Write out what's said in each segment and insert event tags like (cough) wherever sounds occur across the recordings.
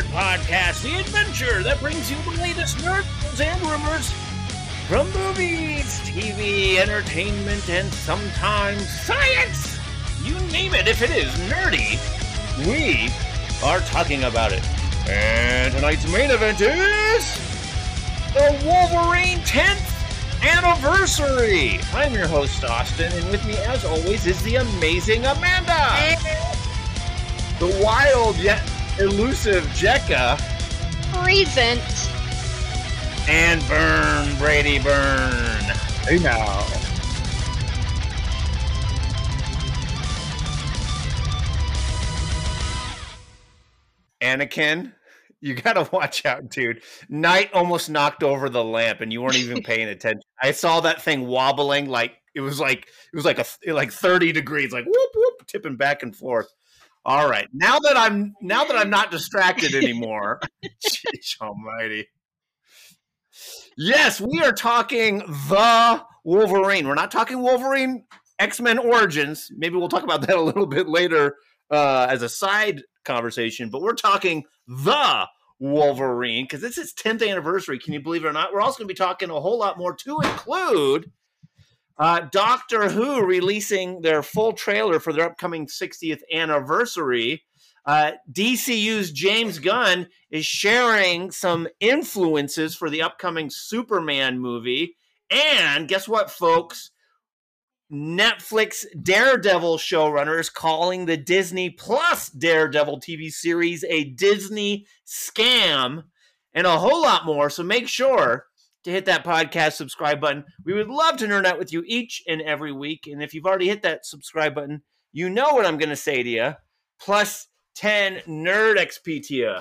Nerd Podcast, the adventure that brings you the latest nerd news and rumors from movies, TV, entertainment, and sometimes science. You name it, if it is nerdy, we are talking about it. And tonight's main event is the Wolverine 10th anniversary. I'm your host, Austin, and with me, as always, is the amazing Amanda. The wild yet elusive Jekka. Present. And Burn, Brady Burn. Hey now. Anakin, you gotta watch out, dude. Knight almost knocked over the lamp, and you weren't even (laughs) paying attention. I saw that thing wobbling like it was like it was like a like thirty degrees, like whoop whoop, tipping back and forth. All right, now that I'm now that I'm not (laughs) distracted anymore, Jeez Almighty. Yes, we are talking the Wolverine. We're not talking Wolverine X Men Origins. Maybe we'll talk about that a little bit later uh, as a side conversation. But we're talking the Wolverine because it's its 10th anniversary. Can you believe it or not? We're also going to be talking a whole lot more to include uh, Doctor Who releasing their full trailer for their upcoming 60th anniversary. Uh, DCU's James Gunn is sharing some influences for the upcoming Superman movie. And guess what, folks? Netflix Daredevil showrunner is calling the Disney Plus Daredevil TV series a Disney scam and a whole lot more. So make sure to hit that podcast subscribe button. We would love to nerd out with you each and every week. And if you've already hit that subscribe button, you know what I'm going to say to you. Plus 10 Nerd XP to you.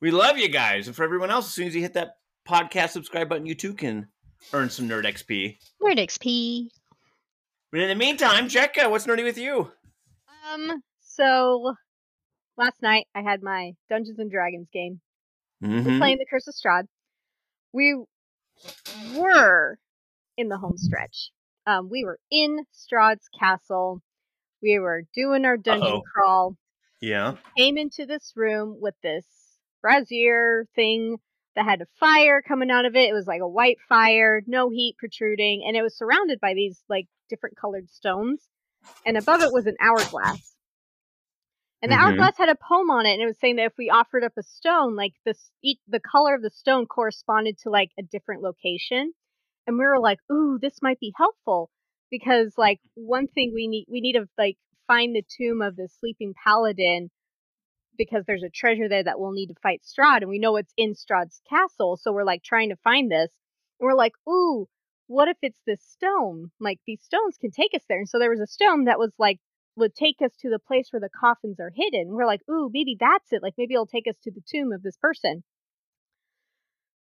We love you guys. And for everyone else, as soon as you hit that podcast subscribe button, you too can earn some Nerd XP. Nerd XP. But in the meantime, Jekka, what's nerdy with you? Um, so last night I had my Dungeons and Dragons game. Mm-hmm. We're playing the Curse of Strahd. We were in the home stretch. Um, we were in Strahd's castle. We were doing our dungeon Uh-oh. crawl. Yeah. Came into this room with this brazier thing that had a fire coming out of it. It was like a white fire, no heat protruding, and it was surrounded by these like different colored stones. And above it was an hourglass. And the Mhm. hourglass had a poem on it, and it was saying that if we offered up a stone, like this, the color of the stone corresponded to like a different location. And we were like, "Ooh, this might be helpful," because like one thing we need, we need to like find the tomb of the sleeping paladin because there's a treasure there that we'll need to fight Strahd, and we know it's in Strahd's castle. So we're like trying to find this, and we're like, "Ooh, what if it's this stone? Like these stones can take us there." And so there was a stone that was like would take us to the place where the coffins are hidden. We're like, "Ooh, maybe that's it. Like maybe it'll take us to the tomb of this person."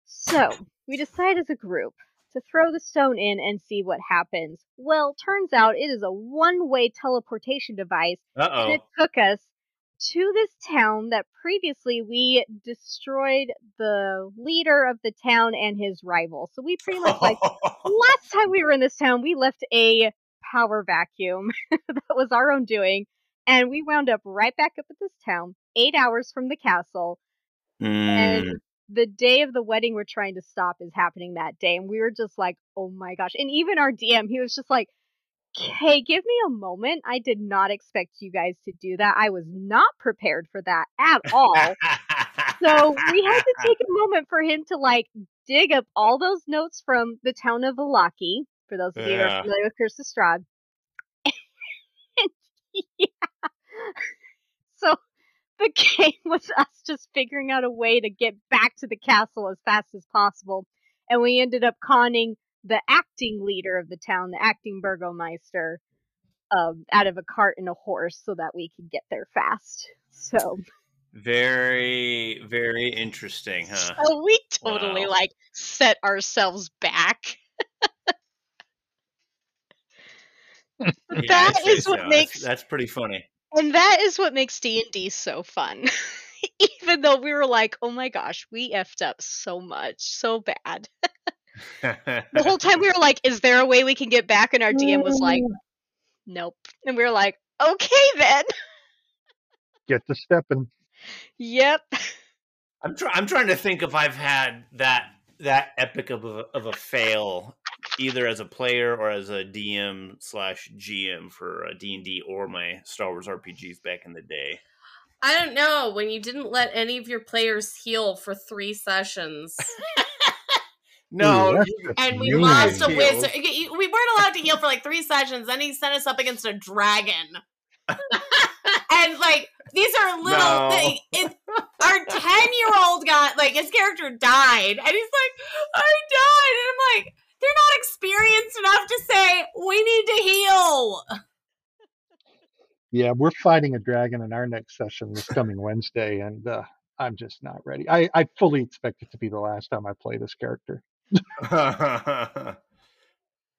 So we decide as a group to throw the stone in and see what happens. Well, turns out it is a one-way teleportation device and it took us to this town that previously we destroyed the leader of the town and his rival. So we pretty much like (laughs) last time we were in this town, we left a power vacuum (laughs) that was our own doing, and we wound up right back up at this town, eight hours from the castle. Mm. And the day of the wedding we're trying to stop is happening that day, and we were just like, oh my gosh! And even our DM, he was just like. Okay, give me a moment. I did not expect you guys to do that. I was not prepared for that at all. So we had to take a (laughs) moment for him to like dig up all those notes from the town of Vallaki, for those of you who Yeah. are familiar with Curse of Strahd. And, yeah. So the game (laughs) was us just figuring out a way to get back to the castle as fast as possible. And we ended up conning the acting leader of the town, the acting burgomeister, um, out of a cart and a horse so that we could get there fast. So very, very interesting, huh? So we totally Wow. like set ourselves back. But (laughs) Yeah, that I'd say is what so. Makes that's pretty funny. and that is what makes D&D so fun. (laughs) Even though we were like, "Oh my gosh, we effed up so much, so bad." (laughs) The whole time we were like, "Is there a way we can get back?" and our DM was like, mm. "Nope." And we were like, "Okay then." Get to stepping. Yep. I'm trying. I'm trying to think if I've had that that epic of a, of a fail, either as a player or as a DM slash GM for uh, D and D or my Star Wars RPGs back in the day. I don't know when you didn't let any of your players heal for three sessions. (laughs) No, Ooh, and we lost a wizard. We weren't allowed to heal for like three sessions. Then he sent us up against a dragon. (laughs) and like these are little No. they, it, our 10 year old got like his character died and he's like i died and i'm like they're not experienced enough to say we need to heal Yeah, we're fighting a dragon in our next session this coming Wednesday, and uh, I'm just not ready. I, I fully expect it to be the last time I play this character. (laughs)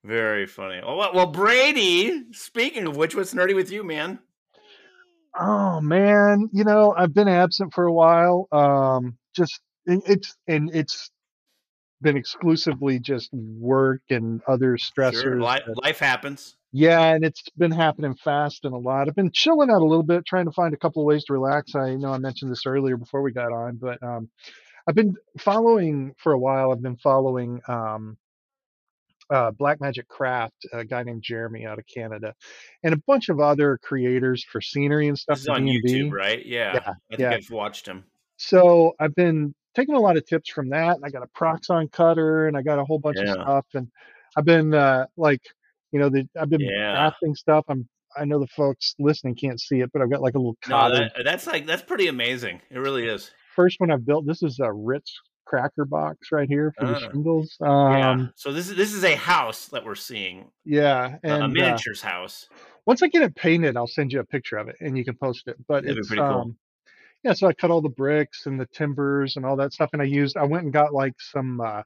Very funny. Well, well, Brady. Speaking of which, what's nerdy with you, man? Oh man, you know I've been absent for a while. Um, just it's and it's been exclusively just work and other stressors. Sure, li- that- life happens. Yeah, and it's been happening fast and a lot. I've been chilling out a little bit, trying to find a couple of ways to relax. I know I mentioned this earlier before we got on, but um, I've been following for a while. I've been following um, uh, Black Magic Craft, a guy named Jeremy out of Canada, and a bunch of other creators for scenery and stuff This is on D&D. YouTube, right? Yeah, Yeah, I think yeah. I've watched him. So I've been taking a lot of tips from that. And I got a Proxxon cutter and I got a whole bunch Yeah. of stuff. And I've been uh, like, you know, the, I've been Yeah. crafting stuff. I'm I know the folks listening can't see it, but I've got like a little No, that, that's like that's pretty amazing. It really is. First one I've built. This is a Ritz cracker box right here for the Ah. shingles. yeah. Um, So this is this is a house that we're seeing, yeah, a- and a uh, miniatures house. once I get it painted, I'll send you a picture of it and you can post it. But That'd be it's pretty cool. um, yeah. So I cut all the bricks and the timbers and all that stuff, and I used. I went and got like some uh,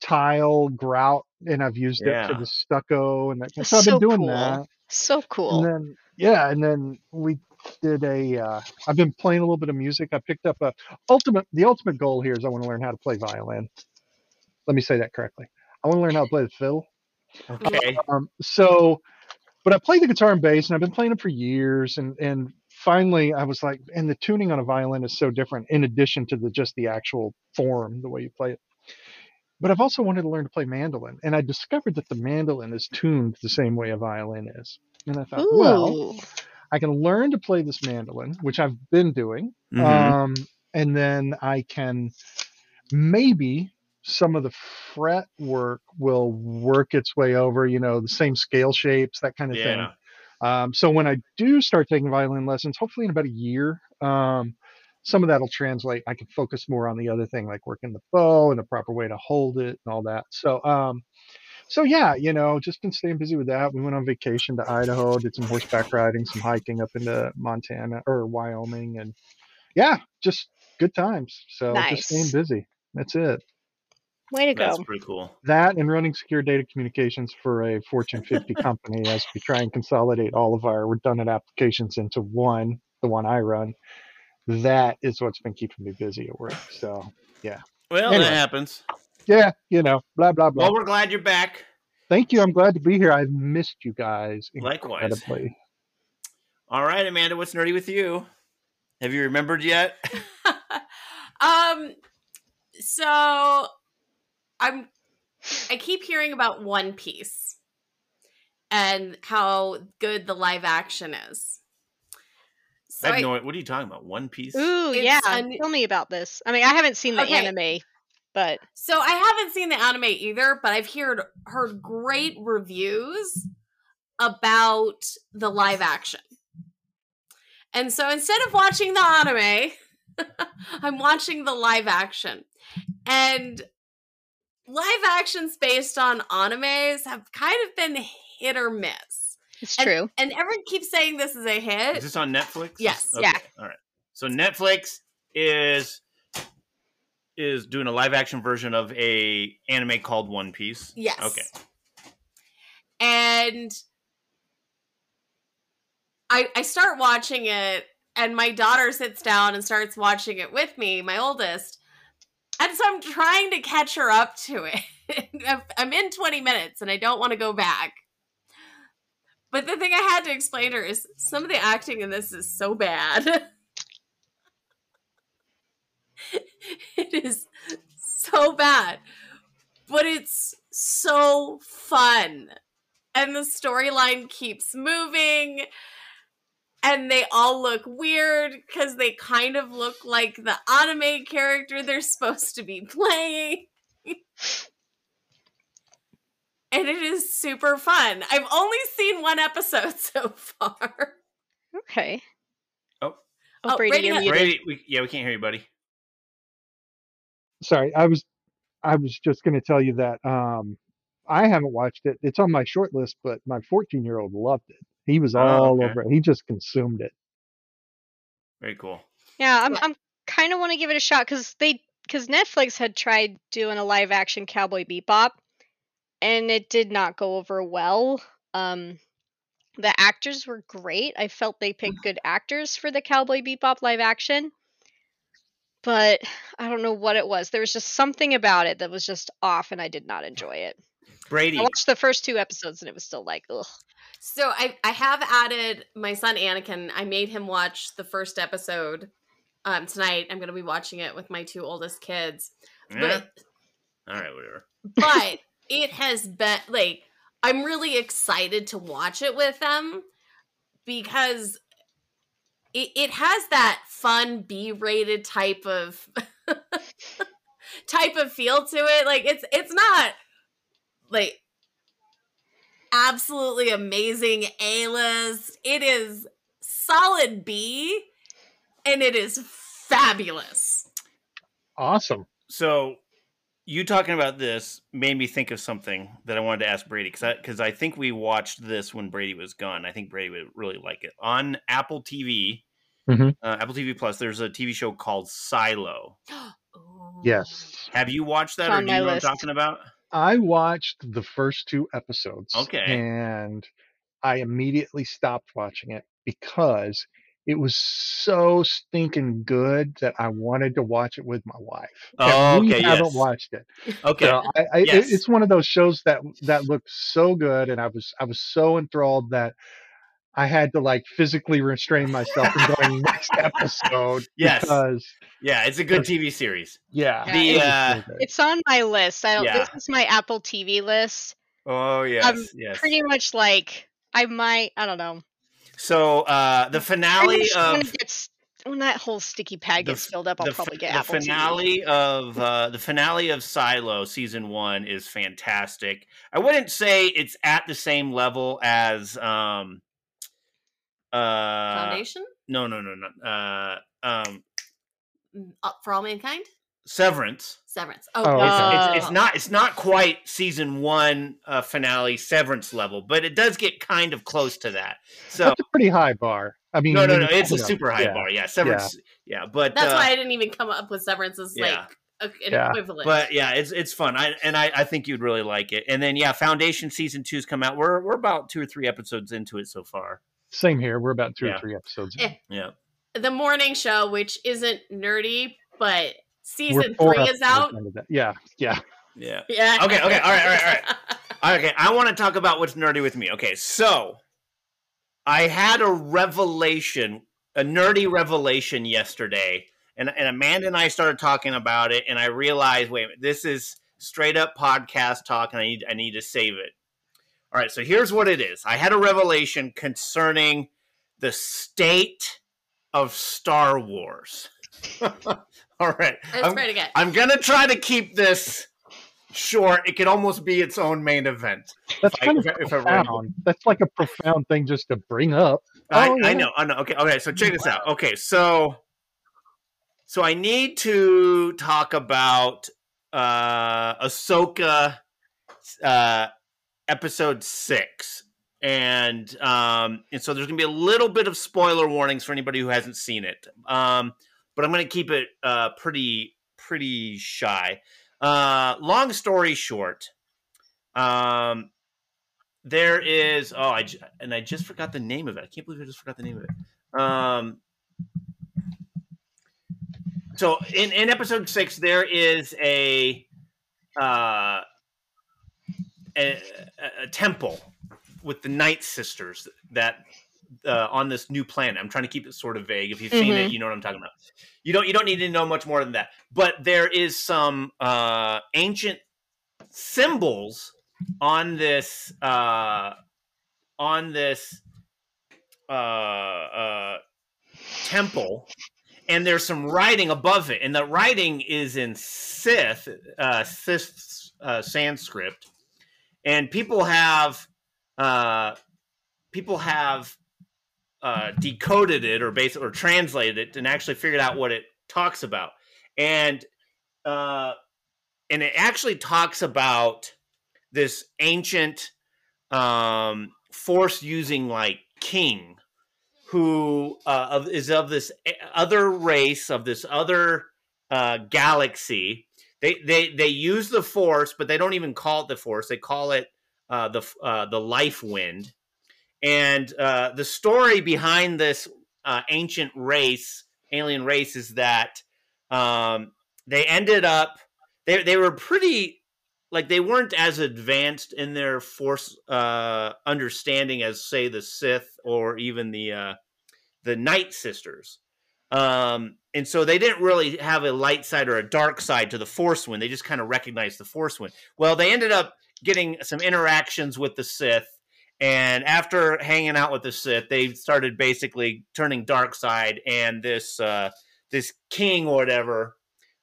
tile grout, and I've used it for the stucco and that. That's So I've been doing cool. that, So cool. and then yeah, and then we did a. Uh, I've been playing a little bit of music. I picked up a ultimate. The ultimate goal here is I want to learn how to play violin. Let me say that correctly. I want to learn how to play the fiddle. Okay. Um, so, but I play the guitar and bass, and I've been playing them for years. And and finally, I was like, and the tuning on a violin is so different. In addition to the just the actual form, the way you play it. But I've also wanted to learn to play mandolin, and I discovered that the mandolin is tuned the same way a violin is. And I thought, well, I can learn to play this mandolin, which I've been doing, Mhm. um, and then I can maybe some of the fret work will work its way over, you know, the same scale shapes, that kind of thing. Um, so when I do start taking violin lessons, hopefully in about a year, um, some of that'll translate. I can focus more on the other thing, like working the bow and the proper way to hold it and all that. So, um, so yeah, you know, just been staying busy with that. We went on vacation to Idaho, did some horseback riding, some hiking up into Montana or Wyoming, and yeah, just good times. So just staying busy. That's it. Way to That's go. That's pretty cool. That and running secure data communications for a Fortune 50 (laughs) company as we try and consolidate all of our redundant applications into one, the one I run. That is what's been keeping me busy at work. So, yeah. Well, Anyway. that happens. yeah, you know, blah, blah, blah. Well, we're glad you're back. Thank you. I'm glad to be here. I've missed you guys Likewise. All right, Amanda, what's nerdy with you? Have you remembered yet? (laughs) um so i'm i keep hearing about one piece and how good the live action is so I have I- no. What are you talking about? One Piece. Ooh, It's yeah. un- Tell me about this. I mean, I haven't seen the Okay. anime, but So I haven't seen the anime either, but I've heard heard great reviews about the live action. And so instead of watching the anime, (laughs) I'm watching the live action. And live actions based on animes have kind of been hit or miss. it's And- true. And everyone keeps saying this is a hit. Is this on Netflix? Yes. Okay, Yeah. All right. So Netflix is is doing a live action version of a anime called One Piece. Yes. Okay. And I I start watching it and my daughter sits down and starts watching it with me, my oldest. And so I'm trying to catch her up to it. (laughs) I'm in 20 minutes and I don't want to go back. But the thing I had to explain to her is some of the acting in this is so bad. (laughs) it is so bad, but it's so fun. And the storyline keeps moving. And they all look weird because they kind of look like the anime character they're supposed to be playing. (laughs) and it is super fun. I've only seen one episode so far. Okay. Oh. Oh, Oh, Brady, Brady you're has- muted. Brady, we, yeah, we can't hear you, buddy. Sorry, I was I was just going to tell you that um, I haven't watched it. It's on my short list, but my 14 year old loved it. He was Oh, all okay. over it. He just consumed it. Very cool. Yeah, I'm I'm kind of want to give it a shot because they because Netflix had tried doing a live action Cowboy Bebop, and it did not go over well. Um, the actors were great. I felt they picked good actors for the Cowboy Bebop live action, but I don't know what it was. There was just something about it that was just off, and I did not enjoy it. Brady, I watched the first two episodes, and it was still like, ugh. So I I have added my son Anakin. I made him watch the first episode um tonight. I'm going to be watching it with my two oldest kids. Yeah? But all right, whatever. but (laughs) it has been like I'm really excited to watch it with them because it, it has that fun B-rated type of (laughs) type of feel to it. Like it's it's not like absolutely amazing A-list. It is solid B and it is fabulous. Awesome. So, you talking about this made me think of something that I wanted to ask Brady because I because I think we watched this when Brady was gone. I think Brady would really like it on Apple TV, Mhm. uh, Apple TV Plus. There's a TV show called Silo. (gasps) Yes. Have you watched that, It's or on do you my know what I'm talking about? I watched the first two episodes. Okay. And I immediately stopped watching it because it was so stinking good that I wanted to watch it with my wife. And Oh, we okay, haven't yes. watched it. Okay, So I, I, it- Yes. it's one of those shows that that looked so good, and I was I was so enthralled that I had to like physically restrain myself from going (laughs) next episode. Yes. Because yeah, it's a good TV series. yeah, The, it uh. It's on my list. I don't. Yeah. This is my Apple TV list. Oh yes, Um, yes. Pretty much like I might. I don't know. So uh, the finale of gets when that whole sticky pad gets f- filled up, I'll the, probably get the Apple TV. finale of uh, the finale of Silo season one is fantastic. I wouldn't say it's at the same level as um uh Foundation? no no no no uh um Mm, uh, for all mankind? Severance. Severance. Oh, Oh. It's, Oh. it's, it's not it's not quite season one uh, finale Severance level, but it does get kind of close to that. So That's a pretty high bar. I mean, no no no, it's a put super high yeah. bar. Yeah, Severance. Yeah, but That's uh, why I didn't even come up with Severance as yeah. like an Yeah. equivalent. but yeah, it's it's fun. I and I, I think you'd really like it. And then yeah, Foundation season two's come out. We're we're about two or three episodes into it so far. Same here. We're about two Yeah. or three episodes. Eh, in. Yeah. the morning show, which isn't nerdy, but We're season three is out. Yeah, yeah. Yeah. Yeah. Okay, okay, all right, all right, all right. (laughs) Okay, I want to talk about what's nerdy with me. Okay, so I had a revelation, a nerdy revelation yesterday, and and Amanda and I started talking about it, and I realized, wait, a minute, this is straight up podcast talk, and I need I need to save it. All right, so here's what it is. I had a revelation concerning the state of Star Wars. (laughs) all right, Let's I'm- try it. I'm gonna try to keep this short. It could almost be its own main event. That's If I- of if I- I profound. That's like a profound thing just to bring up. I, Oh, I know, I know. Okay, okay. So check this out. Okay, so so I need to talk about uh Ahsoka uh episode six. And um and so there's gonna be a little bit of spoiler warnings for anybody who hasn't seen it. Um but I'm gonna keep it uh pretty pretty shy. Uh long story short, um there is oh I j- and I just forgot the name of it. I can't believe I just forgot the name of it. Um so in in episode 6 there is a uh a, a- temple with the Night Sisters that uh, on this new planet. I'm trying to keep it sort of vague. If you've seen it, Mhm. you know what I'm talking about. You don't you don't need to know much more than that. But there is some uh, ancient symbols on this uh, on this uh, uh, temple, and there's some writing above it, and the writing is in Sith uh, Sith uh, Sanskrit, and people have uh, people have uh, decoded it or basically or translated it and actually figured out what it talks about, and uh, and it actually talks about this ancient um, force using like king who uh, of, is of this other race of this other uh, galaxy. They, they they use the force, but they don't even call it the force. They call it uh, the uh, the life wind. And uh, the story behind this uh, ancient race, alien race, is that um, they ended up they they were pretty like they weren't as advanced in their force uh, understanding as say the Sith or even the uh, the Night Sisters. Um, and so they didn't really have a light side or a dark side to the Force Wind. They just kind of recognized the Force Wind. Well, they ended up getting some interactions with the Sith, and after hanging out with the Sith, they started basically turning dark side. And this uh, this king or whatever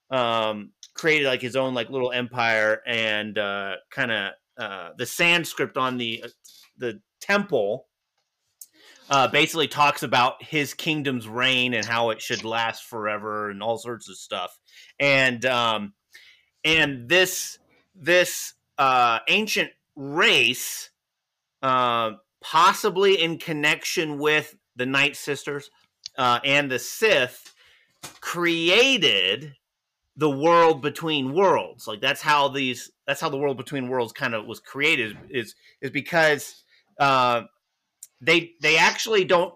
um, created like his own like little empire, and uh, kind of uh, the Sanskrit on the the temple uh, basically talks about his kingdom's reign and how it should last forever and all sorts of stuff. And um, and this this uh, ancient race, uh, possibly in connection with the Night Sisters uh, and the Sith, created the world between worlds. Like that's how these that's how the world between worlds kind of was created. Is is because uh, they they actually don't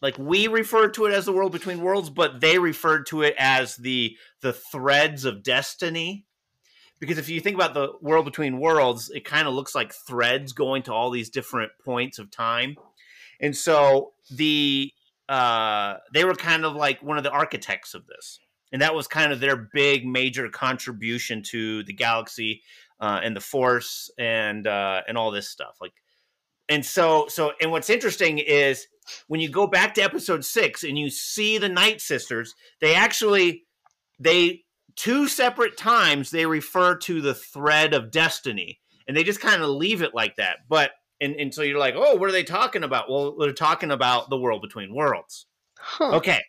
like we refer to it as the world between worlds, but they referred to it as the the threads of destiny. Because if you think about the world between worlds, it kind of looks like threads going to all these different points of time, and so the uh, they were kind of like one of the architects of this, and that was kind of their big major contribution to the galaxy uh, and the Force and uh, and all this stuff. Like and so so and what's interesting is when you go back to episode six and you see the night sisters they actually they two separate times they refer to the thread of destiny and they just kind of leave it like that. But and, and so you're like oh what are they talking about? Well they're talking about the world between worlds. Huh. okay.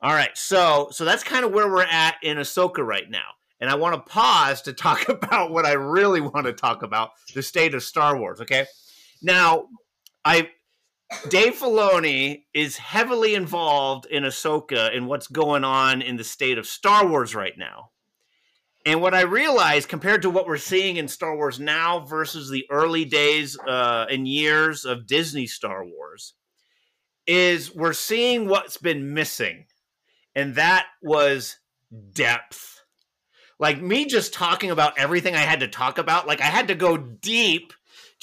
All right. So so that's kind of where we're at in ahsoka right now. And i want to pause to talk (laughs) about what i really want to talk about the state of star wars okay now, I Dave Filoni is heavily involved in Ahsoka and what's going on in the state of Star Wars right now. And what I realized, compared to what we're seeing in Star Wars now versus the early days uh, and years of Disney Star Wars, is we're seeing what's been missing, and that was depth. Like me just talking about everything I had to talk about, like I had to go deep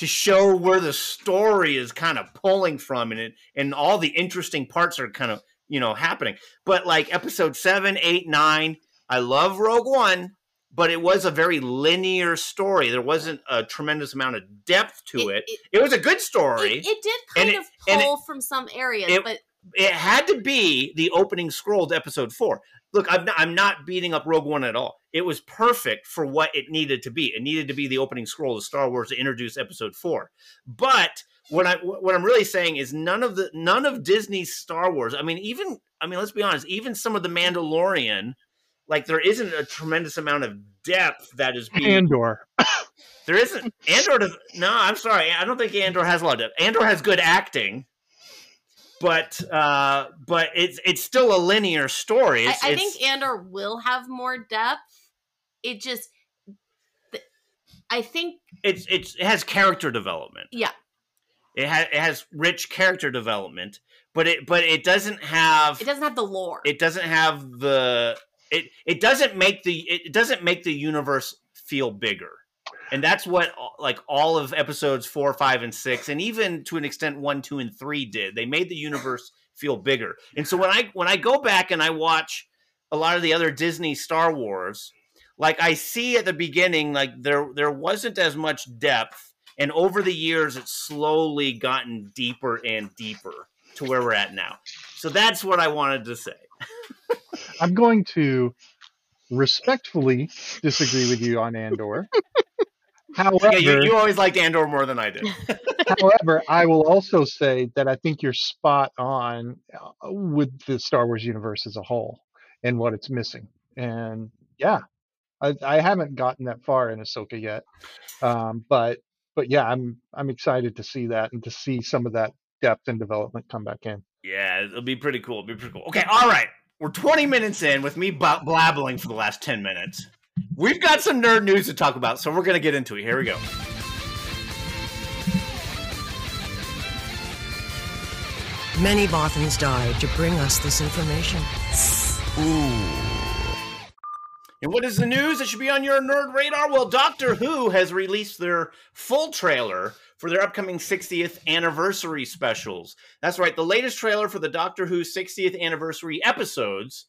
to show where the story is kind of pulling from and it, and all the interesting parts are kind of you know happening. But like episode 7 8 9 i love rogue one but it was a very linear story. There wasn't a tremendous amount of depth to it It, it, was a good story. It, it did kind it- of it- pull from some areas, it- but it had to be the opening scroll to episode four. Look, I'm not, I'm not beating up Rogue One at all. It was perfect for what it needed to be. It needed to be the opening scroll of Star Wars to introduce episode four. But what I what I'm really saying is none of the none of Disney's Star Wars. I mean, even I mean, let's be honest. Even some of the Mandalorian, like there isn't a tremendous amount of depth that is being Andor. there isn't Andor. Does, no, I'm sorry. I don't think Andor has a lot of depth. Andor has good acting, but uh, but it's it's still a linear story. I, It's, I it's- think Andor will have more depth. It just, th- I think, it's it's it has character development. yeah, It has it has rich character development, but it but it doesn't have it doesn't have the lore. it doesn't have the it it doesn't make the it doesn't make the universe feel bigger. And that's what uh, like all of episodes four, five, and six, and even to an extent one, two, and three did. They made the universe feel bigger. And so when I when I go back and I watch a lot of the other Disney Star Wars, like I see at the beginning, like there there wasn't as much depth, and over the years it's slowly gotten deeper and deeper to where we're at now. So that's what I wanted to say. I'm going to respectfully disagree with you on Andor. (laughs) However, yeah, you, you, always liked Andor more than I did. (laughs) however, I will also say that I think you're spot on uh, with the Star Wars universe as a whole and what it's missing. And yeah, I, I haven't gotten that far in Ahsoka yet, um, but but yeah, I'm I'm excited to see that and to see some of that depth and development come back in. Yeah, it'll be pretty cool. It'll be pretty cool. Okay, all right. We're 20 minutes in with me blabbling for the last 10 minutes. We've got some nerd news to talk about, so we're going to get into it. Here we go. Many Bothans died to bring us this information. Ooh. And what is the news that should be on your nerd radar? Well, Doctor Who has released their full trailer for their upcoming 60th anniversary specials. That's right, the latest trailer for the Doctor Who 60th anniversary episodes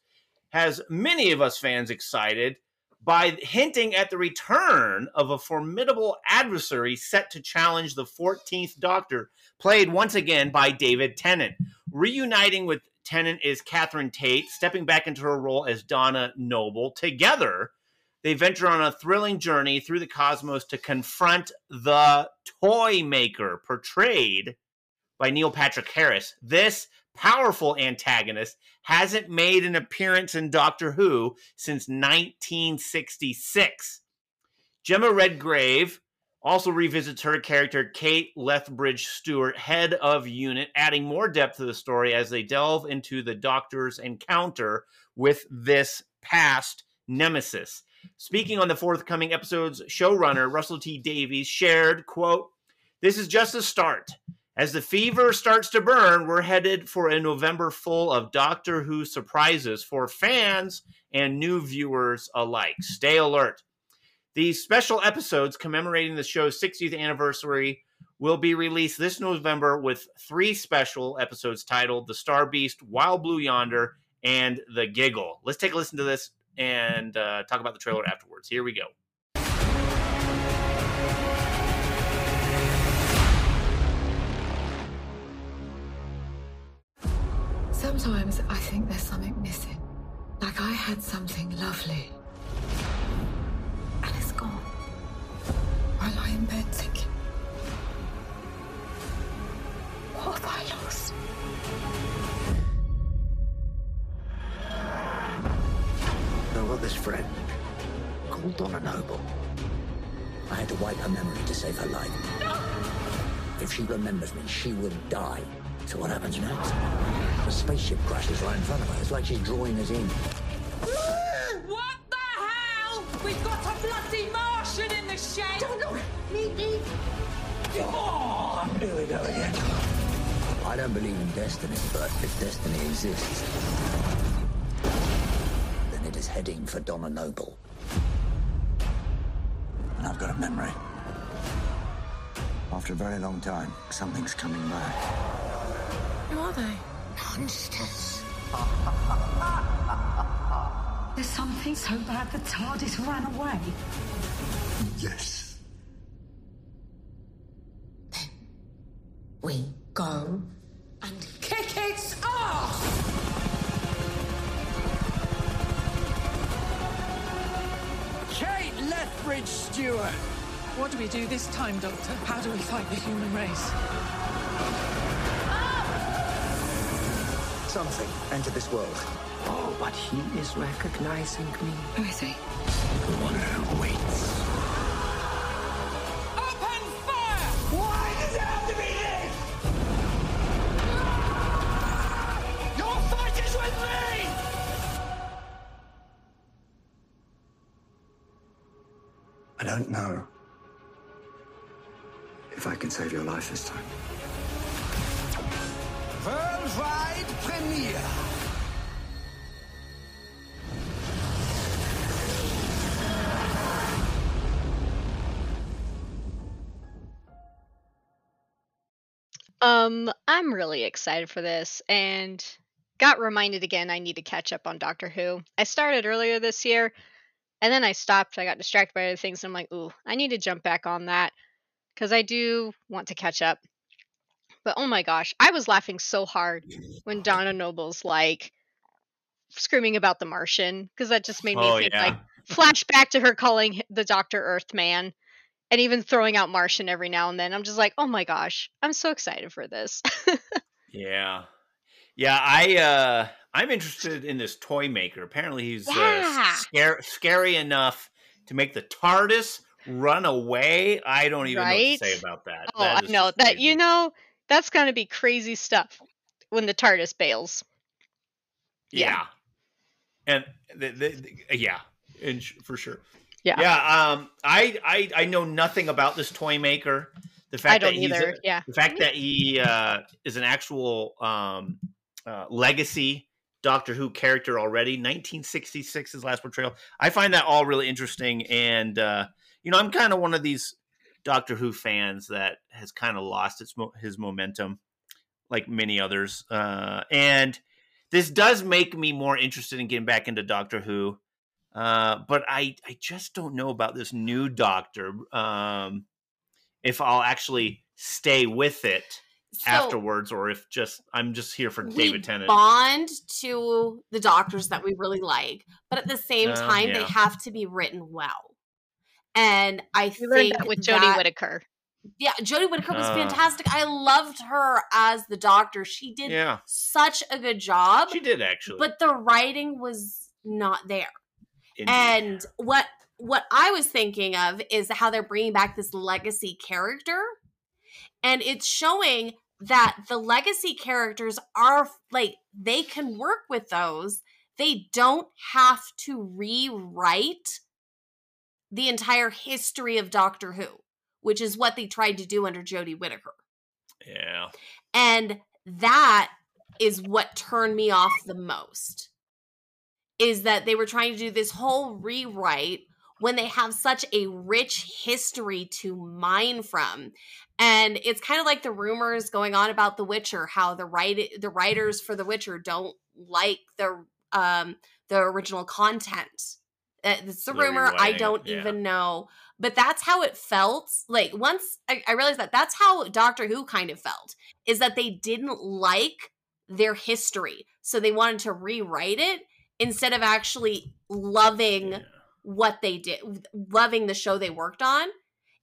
has many of us fans excited by hinting at the return of a formidable adversary set to challenge the 14th Doctor, played once again by David Tennant. Reuniting with Tennant is Catherine Tate, stepping back into her role as Donna Noble. Together, they venture on a thrilling journey through the cosmos to confront the Toy Maker, portrayed by Neil Patrick Harris. This powerful antagonist hasn't made an appearance in Doctor Who since 1966. Jemma Redgrave also revisits her character, Kate Lethbridge Stewart, head of unit, adding more depth to the story as they delve into the Doctor's encounter with this past nemesis. Speaking on the forthcoming episode's showrunner, Russell T Davies, shared, quote, This is just a start. As the fever starts to burn, we're headed for a November full of Doctor Who surprises for fans and new viewers alike. Stay alert. These special episodes commemorating the show's 60th anniversary will be released this November with three special episodes titled The Star Beast, Wild Blue Yonder, and The Giggle. Let's take a listen to this and uh, talk about the trailer afterwards. Here we go. Sometimes I think there's something missing. Like I had something lovely And it's gone. I lie in bed thinking, what have I lost? I've got this friend called Donna Noble. I had to wipe her memory to save her life. No! If she remembers me, she will die. So what happens next? The spaceship crashes right in front of her. It's like she's drawing us in. What the hell? We've got a bloody Martian in the shed! Don't look! Me, me! Oh, here we go again. I don't believe in destiny, but if destiny exists, then it is heading for Donna Noble. And I've got a memory. After a very long time, something's coming back. Who are they? Monsters. There's something so bad the TARDIS ran away. Yes. Then we go and kick its ass! Kate Lethbridge Stewart! What do we do this time, Doctor? How do we fight the human race? Something enter this world. Oh, but he is recognizing me. Who is he? The one who waits. Um, I'm really excited for this and got reminded again I need to catch up on Doctor Who. I started earlier this year and then I stopped. I got distracted by other things and I'm like, ooh, I need to jump back on that because I do want to catch up. But oh my gosh, I was laughing so hard when Donna Noble's like screaming about the Martian because that just made me Oh, think yeah. like flash back to her calling the Doctor Earthman and even throwing out Martian every now and then. I'm just like, oh my gosh, I'm so excited for this. (laughs) Yeah. Yeah, I uh I'm interested in this toy maker. Apparently he's uh, Yeah. scare, scary enough to make the TARDIS run away. I don't even know what to say about that. oh, That I know that you know that's gonna be crazy stuff when the TARDIS bails. Yeah. And the, the, the- yeah, and sh- for sure. Yeah. Yeah, um I I I know nothing about this toy maker. The fact I don't that he's a- yeah. the fact that he uh, is an actual um, uh, legacy Doctor Who character already, 1966 his last portrayal. I find that all really interesting, and uh, you know, I'm kind of one of these Doctor Who fans that has kind of lost its mo- his momentum, like many others. Uh, and this does make me more interested in getting back into Doctor Who. Uh, but I, I just don't know about this new Doctor. Um, if I'll actually stay with it So afterwards, or if just I'm just here for we David Tennant. bond to the doctors that we really like, but at the same Um, time, they have to be written well. And I We think that with Jodie that- Whittaker. Yeah, Jodie Whittaker was Ah. fantastic. I loved her as the doctor. She did Yeah, such a good job, she did actually. but the writing was not there. Indeed. And what what I was thinking of is how they're bringing back this legacy character, and it's showing that the legacy characters are like they can work with those. They don't have to rewrite the entire history of Doctor Who, which is what they tried to do under Jodie Whittaker. yeah, And that is what turned me off the most. Is that they were trying to do this whole rewrite when they have such a rich history to mine from. And it's kind of like the rumors going on about The Witcher, how the write the writers for The Witcher don't like the um the original content. Uh, It's a rumor. I rewriting don't yeah. even know but that's how it felt like once I, I realized that that's how doctor who kind of felt is that they didn't like their history so they wanted to rewrite it instead of actually loving yeah. what they did loving the show they worked on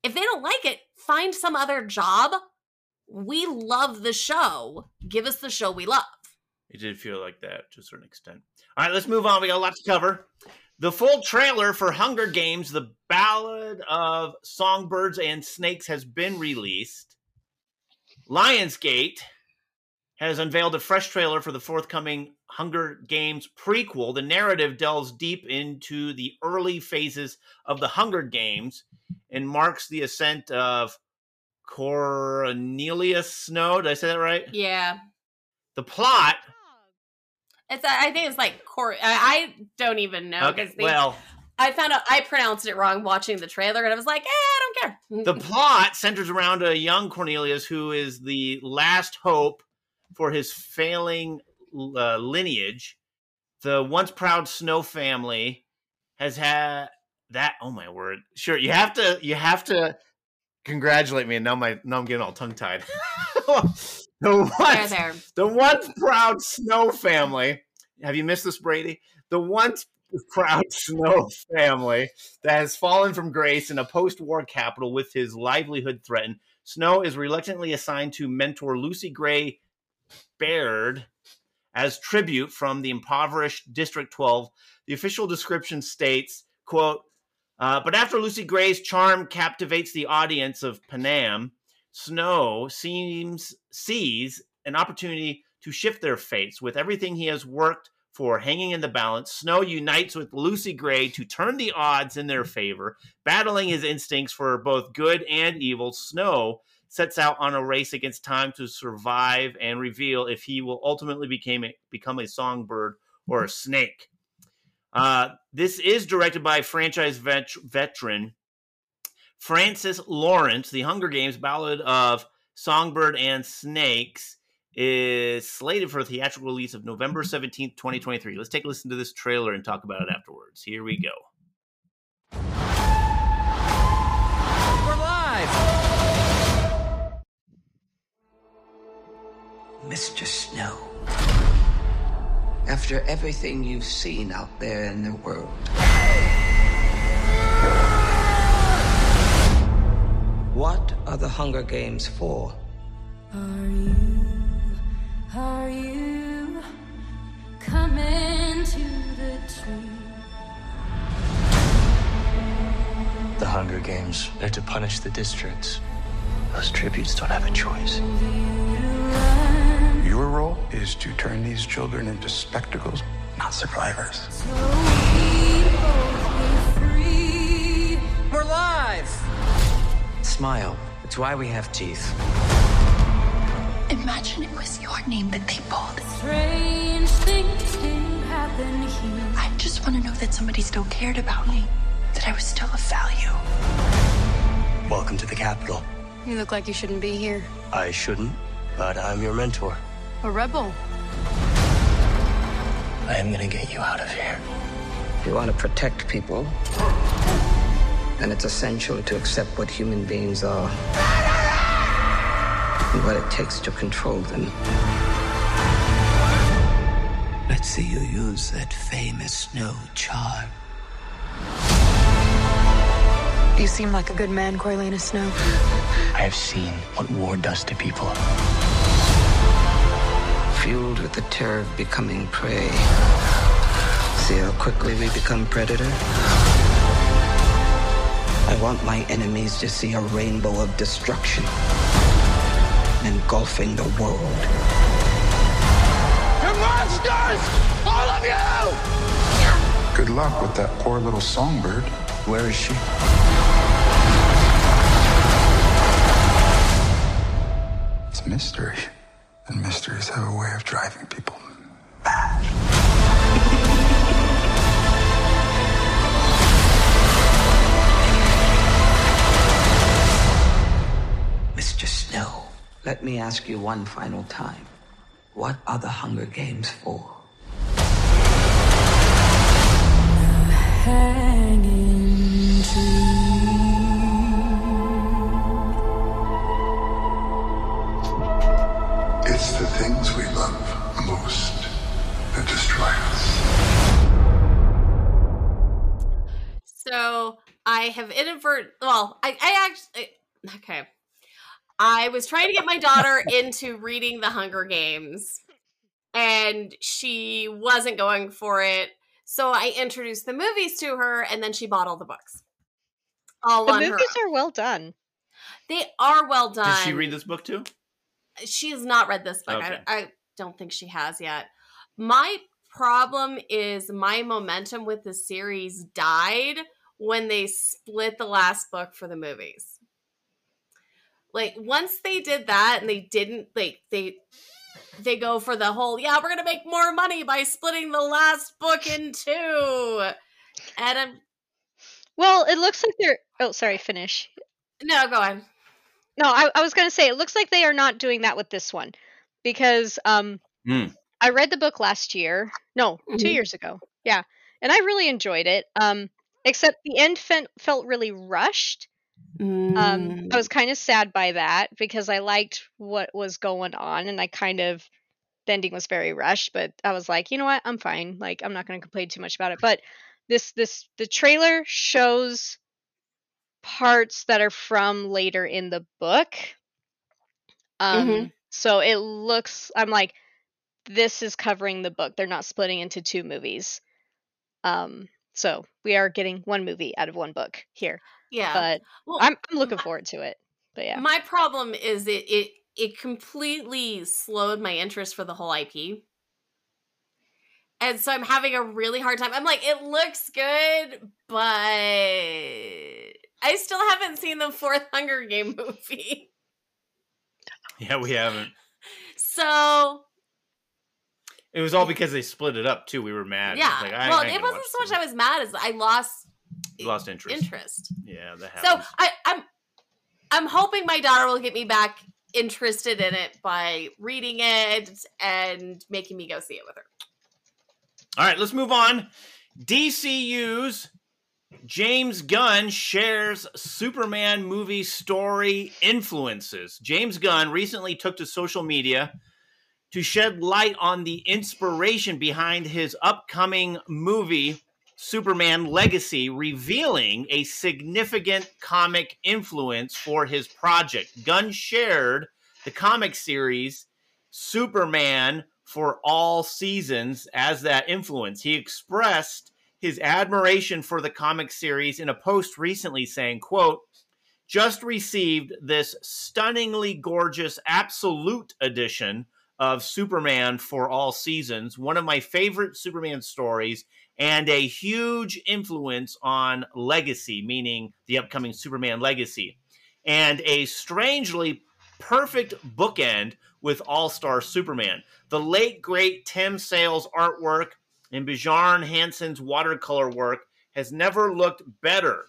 if they don't like it find some other job we love the show give us the show we love It did feel like that to a certain extent. All right, let's move on. We got a lot to cover. The full trailer for Hunger Games: The Ballad of Songbirds and Snakes has been released. Lionsgate has unveiled a fresh trailer for the forthcoming Hunger Games prequel. The narrative delves deep into the early phases of the Hunger Games and marks the ascent of Cornelius Snow. Did I say that right? yeah The plot it's i think it's like cor- i, I don't even know Okay, because they well, I found out I pronounced it wrong watching the trailer, and I was like, eh, I don't care. (laughs) the plot centers around a young Cornelius who is the last hope for his failing uh, lineage. The once proud Snow family has had that. Oh my word! Sure, you have to. You have to congratulate me. And now my now I'm getting all tongue tied. (laughs) the there, once there. the once proud Snow family. Have you missed this, Brady? The once proud (laughs) Snow family that has fallen from grace in a post war capital with his livelihood threatened. Snow is reluctantly assigned to mentor Lucy Gray Baird as tribute from the impoverished District 12. The official description states, quote, uh, but after Lucy Gray's charm captivates the audience of Panem, Snow seems sees an opportunity to shift their fates. With everything he has worked for hanging in the balance, Snow unites with Lucy Gray to turn the odds in their favor. Battling his instincts for both good and evil, Snow sets out on a race against time to survive and reveal if he will ultimately became a, become a songbird or a snake. Uh, this is directed by franchise vet- veteran Francis Lawrence. The Hunger Games Ballad of Songbird and Snakes is slated for a theatrical release of November 17th, 2023. Let's take a listen to this trailer and talk about it afterwards. Here we go. We're live! Mr. Snow. After everything you've seen out there in the world, what are the Hunger Games for? Are you, are you coming to the tree? The Hunger Games, they're to punish the districts. Those tributes don't have a choice. Your role is to turn these children into spectacles, not survivors. We're live! Smile. It's why we have teeth. Imagine it was your name that they pulled. Strange things can happen here. I just want to know that somebody still cared about me, that I was still of value. Welcome to the Capitol. You look like you shouldn't be here. I shouldn't, but I'm your mentor. A rebel. I am gonna get you out of here. If you want to protect people, then it's essential to accept what human beings are and what it takes to control them. Let's see you use that famous snow charm. You seem like a good man, Coriolanus Snow. I have seen what war does to people. Fueled with the terror of becoming prey. See how quickly we become predator? I want my enemies to see a rainbow of destruction engulfing the world. You're monsters! All of you! Good luck with that poor little songbird. Where is she? It's a mystery. And mysteries have a way of driving people Mr. Snow, let me ask you one final time. What are the Hunger Games for? Hanging okay. I was trying to get my daughter into reading The Hunger Games, and she wasn't going for it. So I introduced the movies to her, and then she bought all the books. All The on movies own. are well done. They are well done. Did she read this book too? She has not read this book. Okay. I, I don't think she has yet. My problem is my momentum with the series died when they split the last book for the movies. Like once they did that and they didn't like they they go for the whole yeah we're gonna make more money by splitting the last book in two and I'm Well, it looks like they're. Oh, sorry. Finish. no go on No, I, I was gonna say it looks like they are not doing that with this one, because um, Hmm. I read the book last year. No, two Mhm. years ago. Yeah, and I really enjoyed it. Um, except the end fe- felt really rushed. Um, Mm. I was kind of sad by that because I liked what was going on, and I kind of the ending was very rushed. But I was like, you know what, I'm fine. Like, I'm not going to complain too much about it. But this this the trailer shows parts that are from later in the book. Um, Mhm. so it looks. I'm like, this is covering the book. They're not splitting into two movies. Um, so we are getting one movie out of one book here. yeah But Well, I'm I'm looking forward to it. But yeah. My problem is it it it completely slowed my interest for the whole IP. And so I'm having a really hard time. I'm like, it looks good, but I still haven't seen the fourth Hunger Game (laughs) movie. Yeah, we haven't. So It was all because they split it up too. We were mad. yeah. Like, I, well, I it wasn't so much I was mad as I lost this. lost interest. interest. Yeah, that So. I, I'm I'm hoping my daughter will get me back interested in it by reading it and making me go see it with her. All right, let's move on. DCU's James Gunn shares Superman movie story influences. James Gunn recently took to social media to shed light on the inspiration behind his upcoming movie Superman Legacy, revealing a significant comic influence for his project. Gunn shared the comic series Superman for all seasons as that influence. He expressed his admiration for the comic series in a post recently saying, quote, just received this stunningly gorgeous absolute edition of Superman for all seasons, one of my favorite Superman stories and a huge influence on Legacy, meaning the upcoming Superman Legacy, and a strangely perfect bookend with All Star Superman. The late, great Tim Sale's artwork and Bjarne Hansen's watercolor work has never looked better,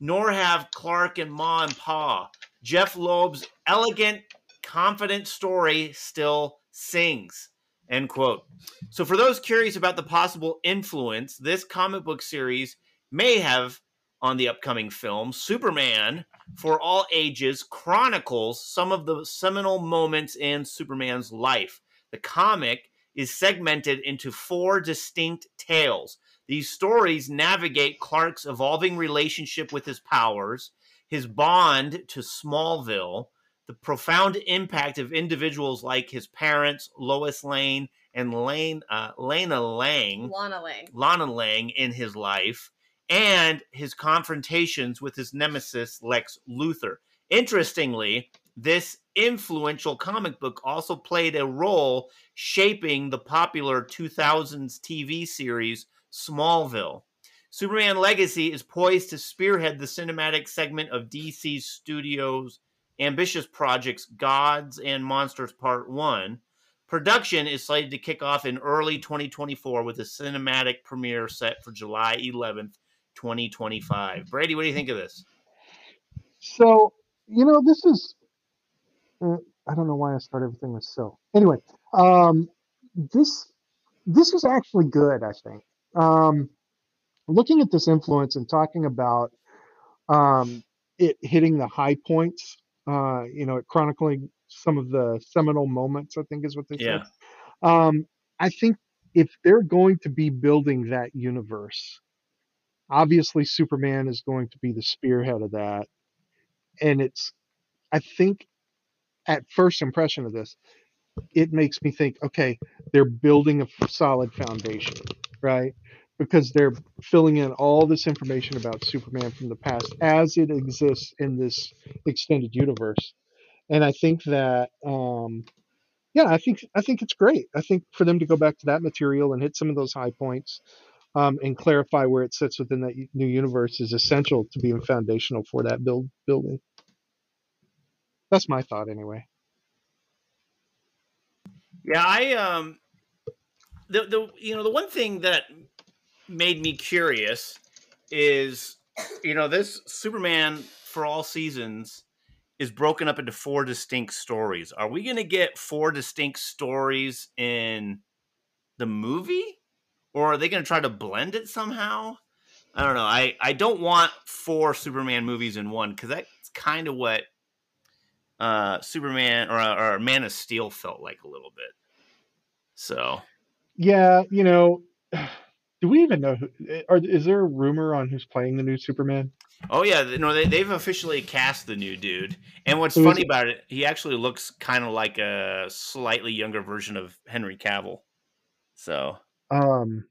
nor have Clark and Ma and Pa. Jeph Loeb's elegant, confident story still sings. End quote. So, for those curious about the possible influence this comic book series may have on the upcoming film, Superman for All Ages chronicles some of the seminal moments in Superman's life. The comic is segmented into four distinct tales. These stories navigate Clark's evolving relationship with his powers, his bond to Smallville, the profound impact of individuals like his parents, Lois Lane, and Lane, uh, Lana Lang, Lana Lang. Lana Lang in his life, and his confrontations with his nemesis, Lex Luthor. Interestingly, this influential comic book also played a role shaping the popular 2000s TV series Smallville. Superman Legacy is poised to spearhead the cinematic segment of DC Studios' ambitious projects Gods and Monsters Part 1. Production is slated to kick off in early 2024 with a cinematic premiere set for July 11th, 2025. Brady, what do you think of this? So, you know, this is, uh, I don't know why I start everything with so. Anyway, um, this, this is actually good, I think. Um, looking at this influence and talking about um, it hitting the high points uh, you know, chronicling some of the seminal moments, I think is what they Yeah. said. Um, I think if they're going to be building that universe, obviously Superman is going to be the spearhead of that. And it's, I think, at first impression of this, it makes me think, okay, they're building a solid foundation, right? Because they're filling in all this information about Superman from the past as it exists in this extended universe. And I think that, um, yeah, I think I think it's great. I think for them to go back to that material and hit some of those high points um, and clarify where it sits within that new universe is essential to being foundational for that build building. That's my thought, anyway. Yeah, I um the the you know the one thing that made me curious is you know this Superman for all seasons is broken up into four distinct stories. Are we going to get four distinct stories in the movie or are they going to try to blend it somehow? I don't know. I I don't want four Superman movies in one cuz that's kind of what uh Superman or, or Man of Steel felt like a little bit. So, Yeah, you know, do we even know who? eh, is there a rumor on who's playing the new Superman? oh yeah, no, they, they've officially cast the new dude. And what's Who funny about it, he actually looks kind of like a slightly younger version of Henry Cavill. So, Um,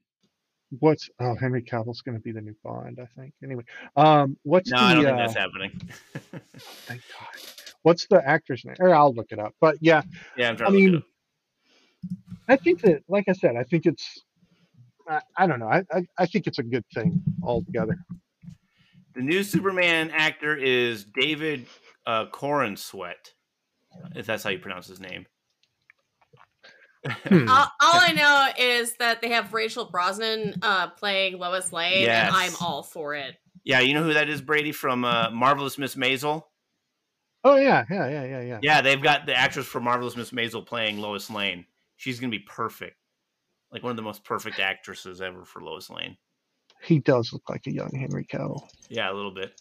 what's oh Henry Cavill's going to be the new Bond, I think. Anyway, um, what's no, the I don't uh, think that's happening. (laughs) (laughs) thank God. What's the actor's name? Or I'll look it up. But yeah, yeah, I'm trying I to look it mean. I think that, like I said, I think it's. I, I don't know. I, I I think it's a good thing altogether. The new Superman actor is David uh, Corenswet, if that's how you pronounce his name. Hmm. All, all I know is that they have Rachel Brosnahan uh, playing Lois Lane, Yes. and I'm all for it. Yeah, you know who that is, Brady, from uh, Marvelous Miss Maisel? Oh yeah, yeah, yeah, yeah, yeah. Yeah, they've got the actress for Marvelous Miss Maisel playing Lois Lane. She's gonna be perfect, like one of the most perfect actresses ever for Lois Lane. He does look like a young Henry Cavill. Yeah, a little bit.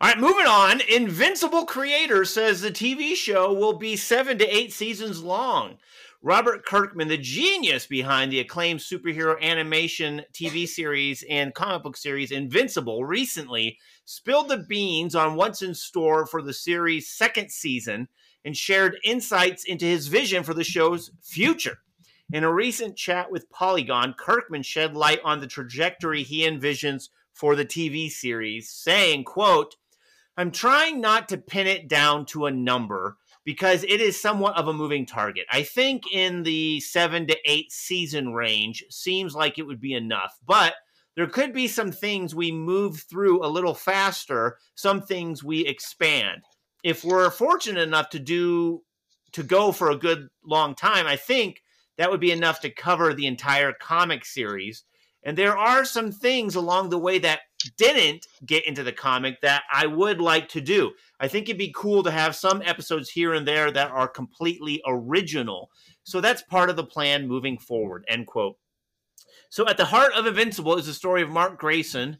All right, moving on. Invincible Creator says the TV show will be seven to eight seasons long. Robert Kirkman, the genius behind the acclaimed superhero animation TV series and comic book series Invincible, recently spilled the beans on what's in store for the series' second season and shared insights into his vision for the show's future. In a recent chat with Polygon, Kirkman shed light on the trajectory he envisions for the TV series, saying, quote, I'm trying not to pin it down to a number because it is somewhat of a moving target. I think in the seven to eight season range seems like it would be enough, but there could be some things we move through a little faster, some things we expand. If we're fortunate enough to do to go for a good long time, I think that would be enough to cover the entire comic series. And there are some things along the way that didn't get into the comic that I would like to do. I think it'd be cool to have some episodes here and there that are completely original. So that's part of the plan moving forward. End quote. So at the heart of Invincible is the story of Mark Grayson.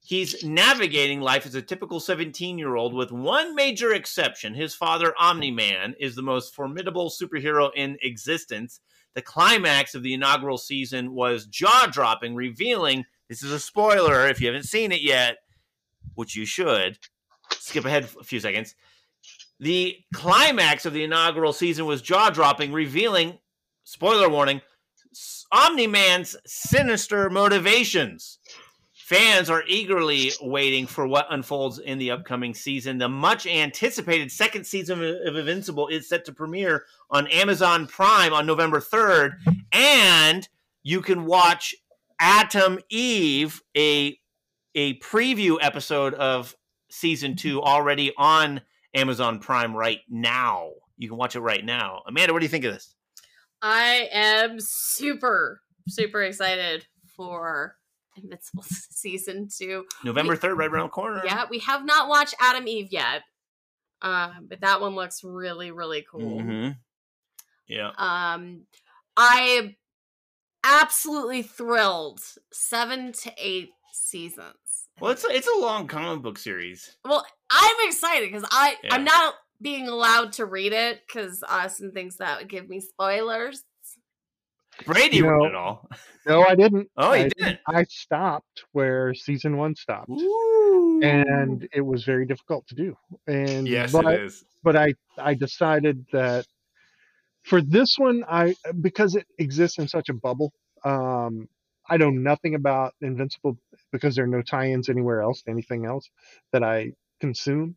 He's navigating life as a typical 17 year old with one major exception. His father, Omni Man, is the most formidable superhero in existence. The climax of the inaugural season was jaw dropping, revealing this is a spoiler if you haven't seen it yet, which you should. Skip ahead a few seconds. The climax of the inaugural season was jaw dropping, revealing, spoiler warning, Omni Man's sinister motivations. Fans are eagerly waiting for what unfolds in the upcoming season. The much anticipated second season of Invincible is set to premiere on Amazon Prime on November 3rd. And you can watch Atom Eve, a a preview episode of season two already on Amazon Prime right now. You can watch it right now. Amanda, what do you think of this? I am super, super excited for (laughs) Invincible (laughs) season two. November We- 3rd, right around the corner. Yeah, we have not watched Atom Eve yet. Uh, but that one looks really, really cool. hmm Yeah. Um, I absolutely thrilled. Seven to eight seasons. Well, it's a, it's a long comic book series. Well, I'm excited because I Yeah. I'm not being allowed to read it because Austin thinks that would give me spoilers. Brady wrote know- it all. No, I didn't. Oh, you I, didn't? I stopped where season one stopped, and it was very difficult to do. And Yes, but, it is. But I I decided that for this one, I because it exists in such a bubble. Um, I know nothing about Invincible because there are no tie-ins anywhere else anything else that I consume.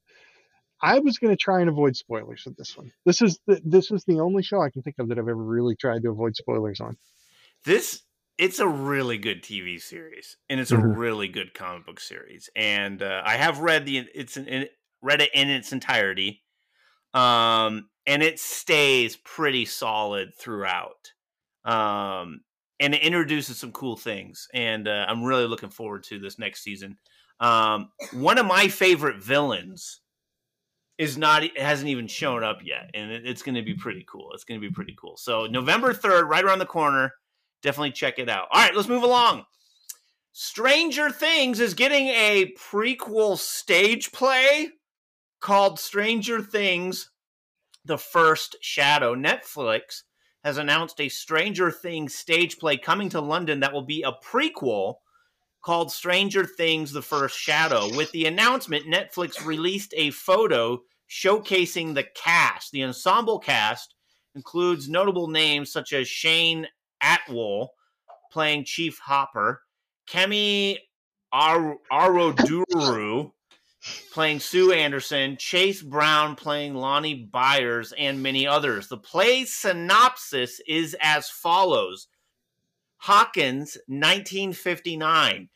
I was going to try and avoid spoilers with this one. This is the this is the only show I can think of that I've ever really tried to avoid spoilers on. This it's a really good TV series, and it's a Mhm. really good comic book series. And uh, I have read the it's in, in, read it in its entirety, um, and it stays pretty solid throughout. Um, and it introduces some cool things, and uh, I'm really looking forward to this next season. Um, one of my favorite villains is not it hasn't even shown up yet, and it, it's going to be pretty cool. It's going to be pretty cool. So November third, right around the corner. Definitely check it out. All right, let's move along. Stranger Things is getting a prequel stage play called Stranger Things: The First Shadow. Netflix has announced a Stranger Things stage play coming to London that will be a prequel called Stranger Things The First Shadow. With the announcement, Netflix released a photo showcasing the cast. The ensemble cast includes notable names such as Shane Attwooll playing Chief Hopper, Kemi Ar- Aroduru playing Sue Anderson, Chase Brown playing Lonnie Byers, and many others. The play's synopsis is as follows Hawkins, 1959.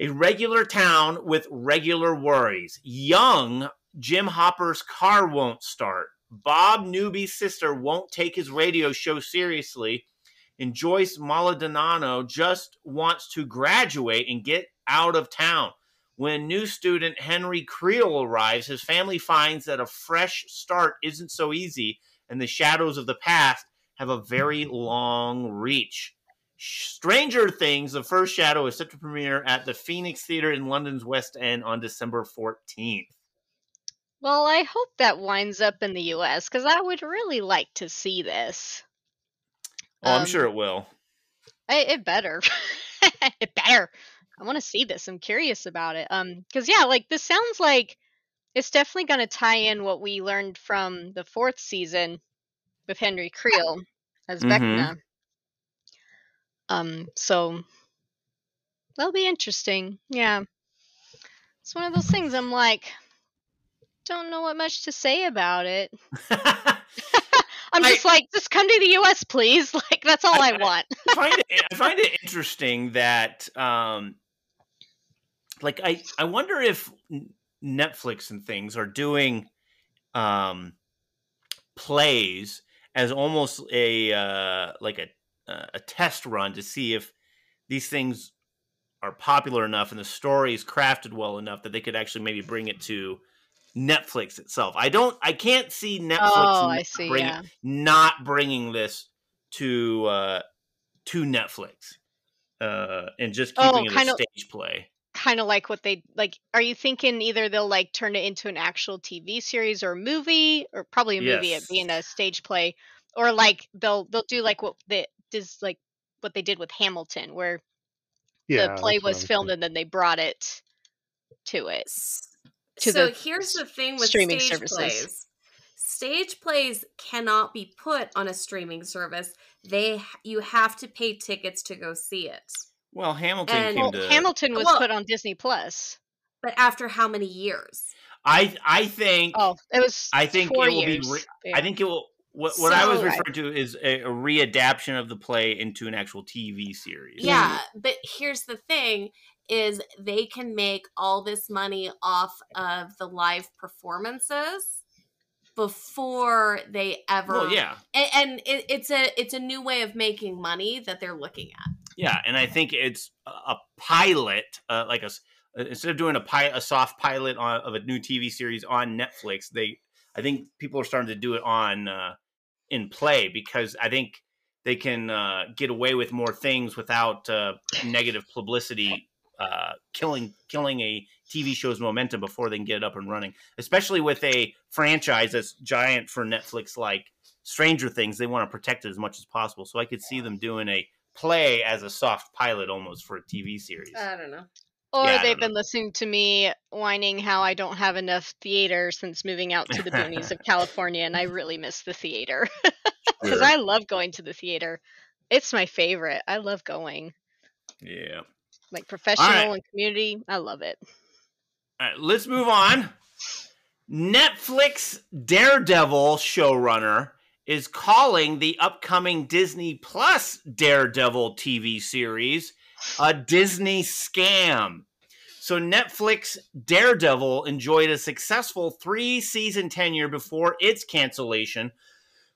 A regular town with regular worries. Young Jim Hopper's car won't start. Bob Newby's sister won't take his radio show seriously. And Joyce Maldonado just wants to graduate and get out of town. When new student Henry Creel arrives, his family finds that a fresh start isn't so easy, and the shadows of the past have a very long reach. Stranger Things, the first shadow, is set to premiere at the Phoenix Theatre in London's West End on December 14th. Well, I hope that winds up in the US because I would really like to see this. Oh, I'm Um, sure it will. I, it better. (laughs) it better. I want to see this. I'm curious about it. Um, because yeah, like this sounds like it's definitely going to tie in what we learned from the fourth season with Henry Creel as Mhm. Vecna. Um, so that'll be interesting. Yeah, it's one of those things. I'm like, don't know what much to say about it. (laughs) (laughs) I'm just like, just come to the U.S., please. (laughs) Like that's all I, want. I find it, I find it interesting that, um, like, I I wonder if Netflix and things are doing, um, plays as almost a uh, like a uh, a test run to see if these things are popular enough and the story is crafted well enough that they could actually maybe bring it to Netflix itself. I don't. I can't see Netflix. Oh, not see, bringing- yeah. Not bringing this to uh, to Netflix uh, and just Oh, keeping it a kind of- stage play. kind of like what they like are you thinking either they'll like turn it into an actual tv series or movie or probably a movie Yes. it being a stage play or like they'll they'll do like what they does like what they did with hamilton where Yeah, the play that's what I was filmed and then they brought it to it to so the here's the thing with streaming stage services. plays stage plays cannot be put on a streaming service they you have to pay tickets to go see it Well, Hamilton And- came well, to. hamilton was Well- put on disney plus but after how many years I I think. oh it was I think four it will years. be. Re- yeah. I think it will. What, what I was referring to is a, a readaptation of the play into an actual TV series. yeah but here's the thing is they can make all this money off of the live performances before they ever Well, yeah. and, and it, it's a it's a new way of making money that they're looking at Yeah, and I think it's a, a pilot, uh, like a s- uh, instead of doing a pi- a soft pilot on, of a new TV series on Netflix, they I think people are starting to do it on uh, in play because I think they can uh, get away with more things without uh, negative publicity uh, killing killing a TV show's momentum before they can get it up and running. Especially with a franchise that's giant for Netflix, like Stranger Things, they want to protect it as much as possible. So I could see them doing a play as a soft pilot almost for a TV series. i don't know Or Yeah, they've know. been listening to me whining how I don't have enough theater since moving out to the boonies (laughs) of California, and I really miss the theater because (laughs) Sure. I love going to the theater. It's my favorite. I love going, yeah. like professional and community. I love it. All right, let's move on. Netflix Daredevil showrunner is calling the upcoming Disney Plus Daredevil TV series a Disney scam. So Netflix Daredevil enjoyed a successful three season tenure before its cancellation,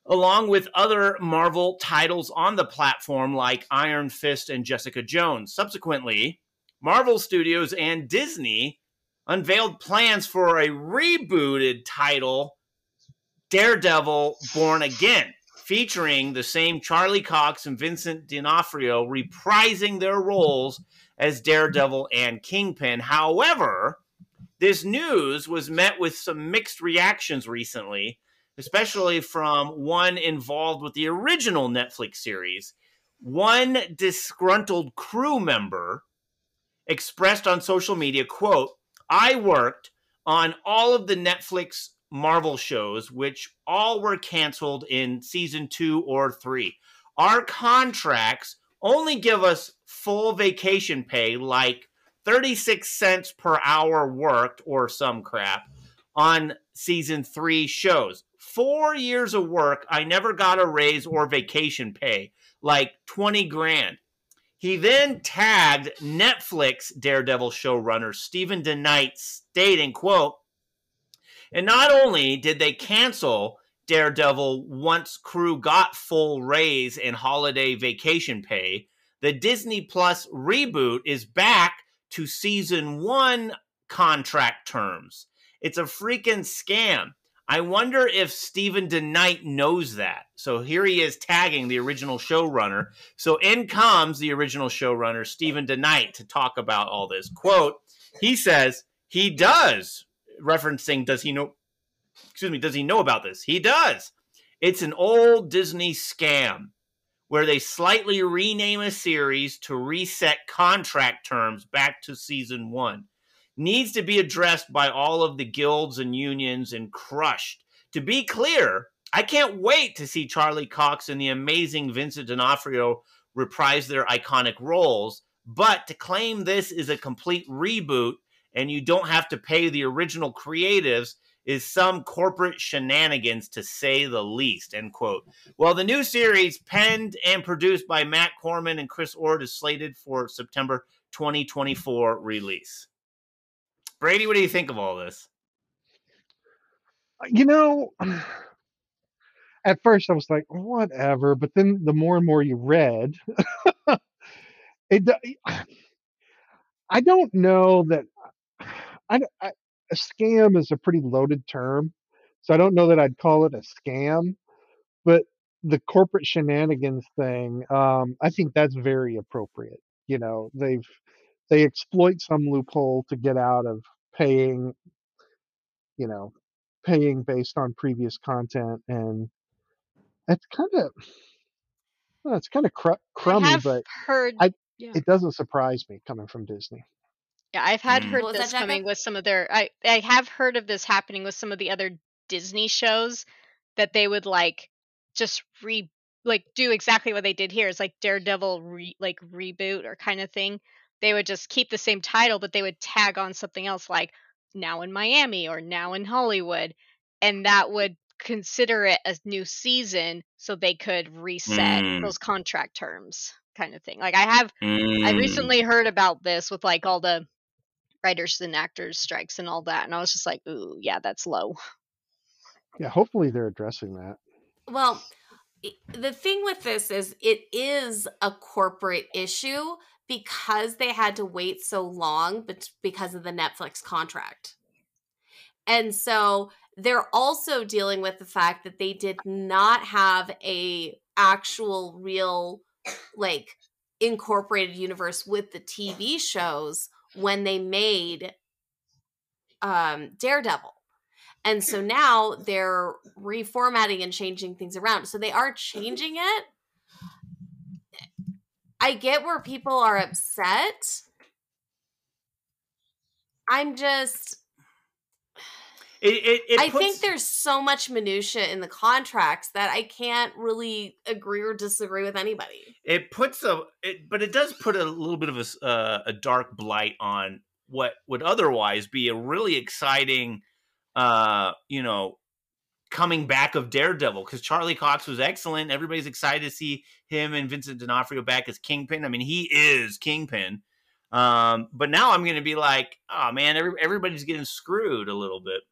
along with other Marvel titles on the platform like Iron Fist and Jessica Jones. Subsequently, Marvel Studios and Disney unveiled plans for a rebooted title, Daredevil Born Again, featuring the same Charlie Cox and Vincent D'Onofrio reprising their roles as Daredevil and Kingpin. However, this news was met with some mixed reactions recently, especially from one involved with the original Netflix series. One disgruntled crew member expressed on social media, quote, I worked on all of the Netflix Marvel shows, which all were canceled in season two or three. Our contracts only give us full vacation pay, like 36 cents per hour worked or some crap on season three shows. Four years of work, I never got a raise or vacation pay, like 20 grand. He then tagged Netflix Daredevil showrunner Steven DeKnight, stating, quote, and not only did they cancel Daredevil once crew got full raise and holiday vacation pay, the Disney Plus reboot is back to season one contract terms. It's a freaking scam. I wonder if Steven DeKnight knows that. So here he is tagging the original showrunner. So in comes the original showrunner, Steven DeKnight, to talk about all this. Quote, he says, he does, referencing, does he know, excuse me, does he know about this? He does. It's an old Disney scam where they slightly rename a series to reset contract terms back to season one needs to be addressed by all of the guilds and unions and crushed. To be clear, I can't wait to see Charlie Cox and the amazing Vincent D'Onofrio reprise their iconic roles. But to claim this is a complete reboot and you don't have to pay the original creatives is some corporate shenanigans to say the least end quote well the new series penned and produced by matt corman and chris ord is slated for september 2024 release Brady, what do you think of all this? You know, at first I was like, whatever, but then the more and more you read, (laughs) it. I don't know that. I, I a scam is a pretty loaded term, so I don't know that I'd call it a scam. But the corporate shenanigans thing, um, I think that's very appropriate. You know, they've they exploit some loophole to get out of paying you know paying based on previous content and it's kind of well, it's kind of cr- crummy have but heard I, yeah. it doesn't surprise me coming from disney Yeah, I've had Mm. heard What this that, Jacko? coming with some of their I I have heard of this happening with some of the other Disney shows that they would like just re like do exactly what they did here. It's like Daredevil re, like reboot or kind of thing. They would just keep the same title but they would tag on something else like now in Miami or now in Hollywood and that would consider it a new season so they could reset Mm. those contract terms kind of thing. Like I have I Mm. recently heard about this with like all the writers and actors strikes and all that, and I was just like, ooh, yeah, that's low. yeah hopefully they're addressing that Well, the thing with this is it is a corporate issue because they had to wait so long but because of the Netflix contract. And so they're also dealing with the fact that they did not have a actual real like incorporated universe with the TV shows when they made um Daredevil. And so now they're reformatting and changing things around. So they are changing it. I get where people are upset. I'm just It, it, it I think there's so much minutia in the contracts that I can't really agree or disagree with anybody. it puts a it, but it does put a little bit of a, uh, a dark blight on what would otherwise be a really exciting uh you know coming back of daredevil because charlie cox was excellent. Everybody's excited to see him and vincent d'onofrio back as kingpin. I mean he is kingpin. Um but now i'm gonna be like oh man every, everybody's getting screwed a little bit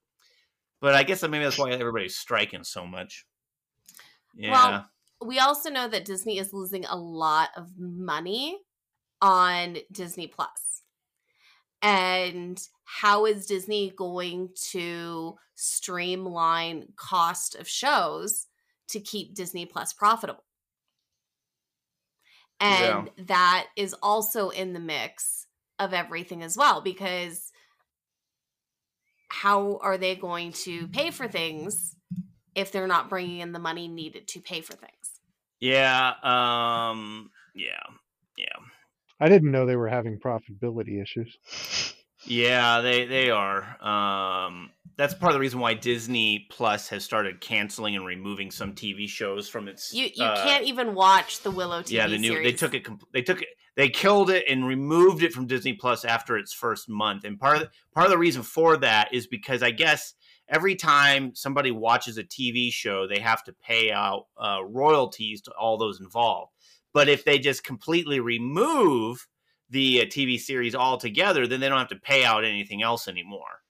but i guess maybe that's why everybody's striking so much yeah Well, we also know that Disney is losing a lot of money on Disney Plus. And how is Disney going to streamline cost of shows to keep Disney Plus profitable? And that is also in the mix of everything as well because how are they going to pay for things if they're not bringing in the money needed to pay for things? Yeah, um, yeah, yeah, i didn't know they were having profitability issues yeah. They they are. Um, that's part of the reason why Disney Plus has started canceling and removing some TV shows from its. You you uh, can't even watch the Willow TV Yeah, the new series. they took it. com- They took it. They killed it and removed it from Disney Plus after its first month. And part of the, part of the reason for that is because I guess every time somebody watches a TV show, they have to pay out uh, royalties to all those involved. But if they just completely remove the uh, TV series altogether, then they don't have to pay out anything else anymore.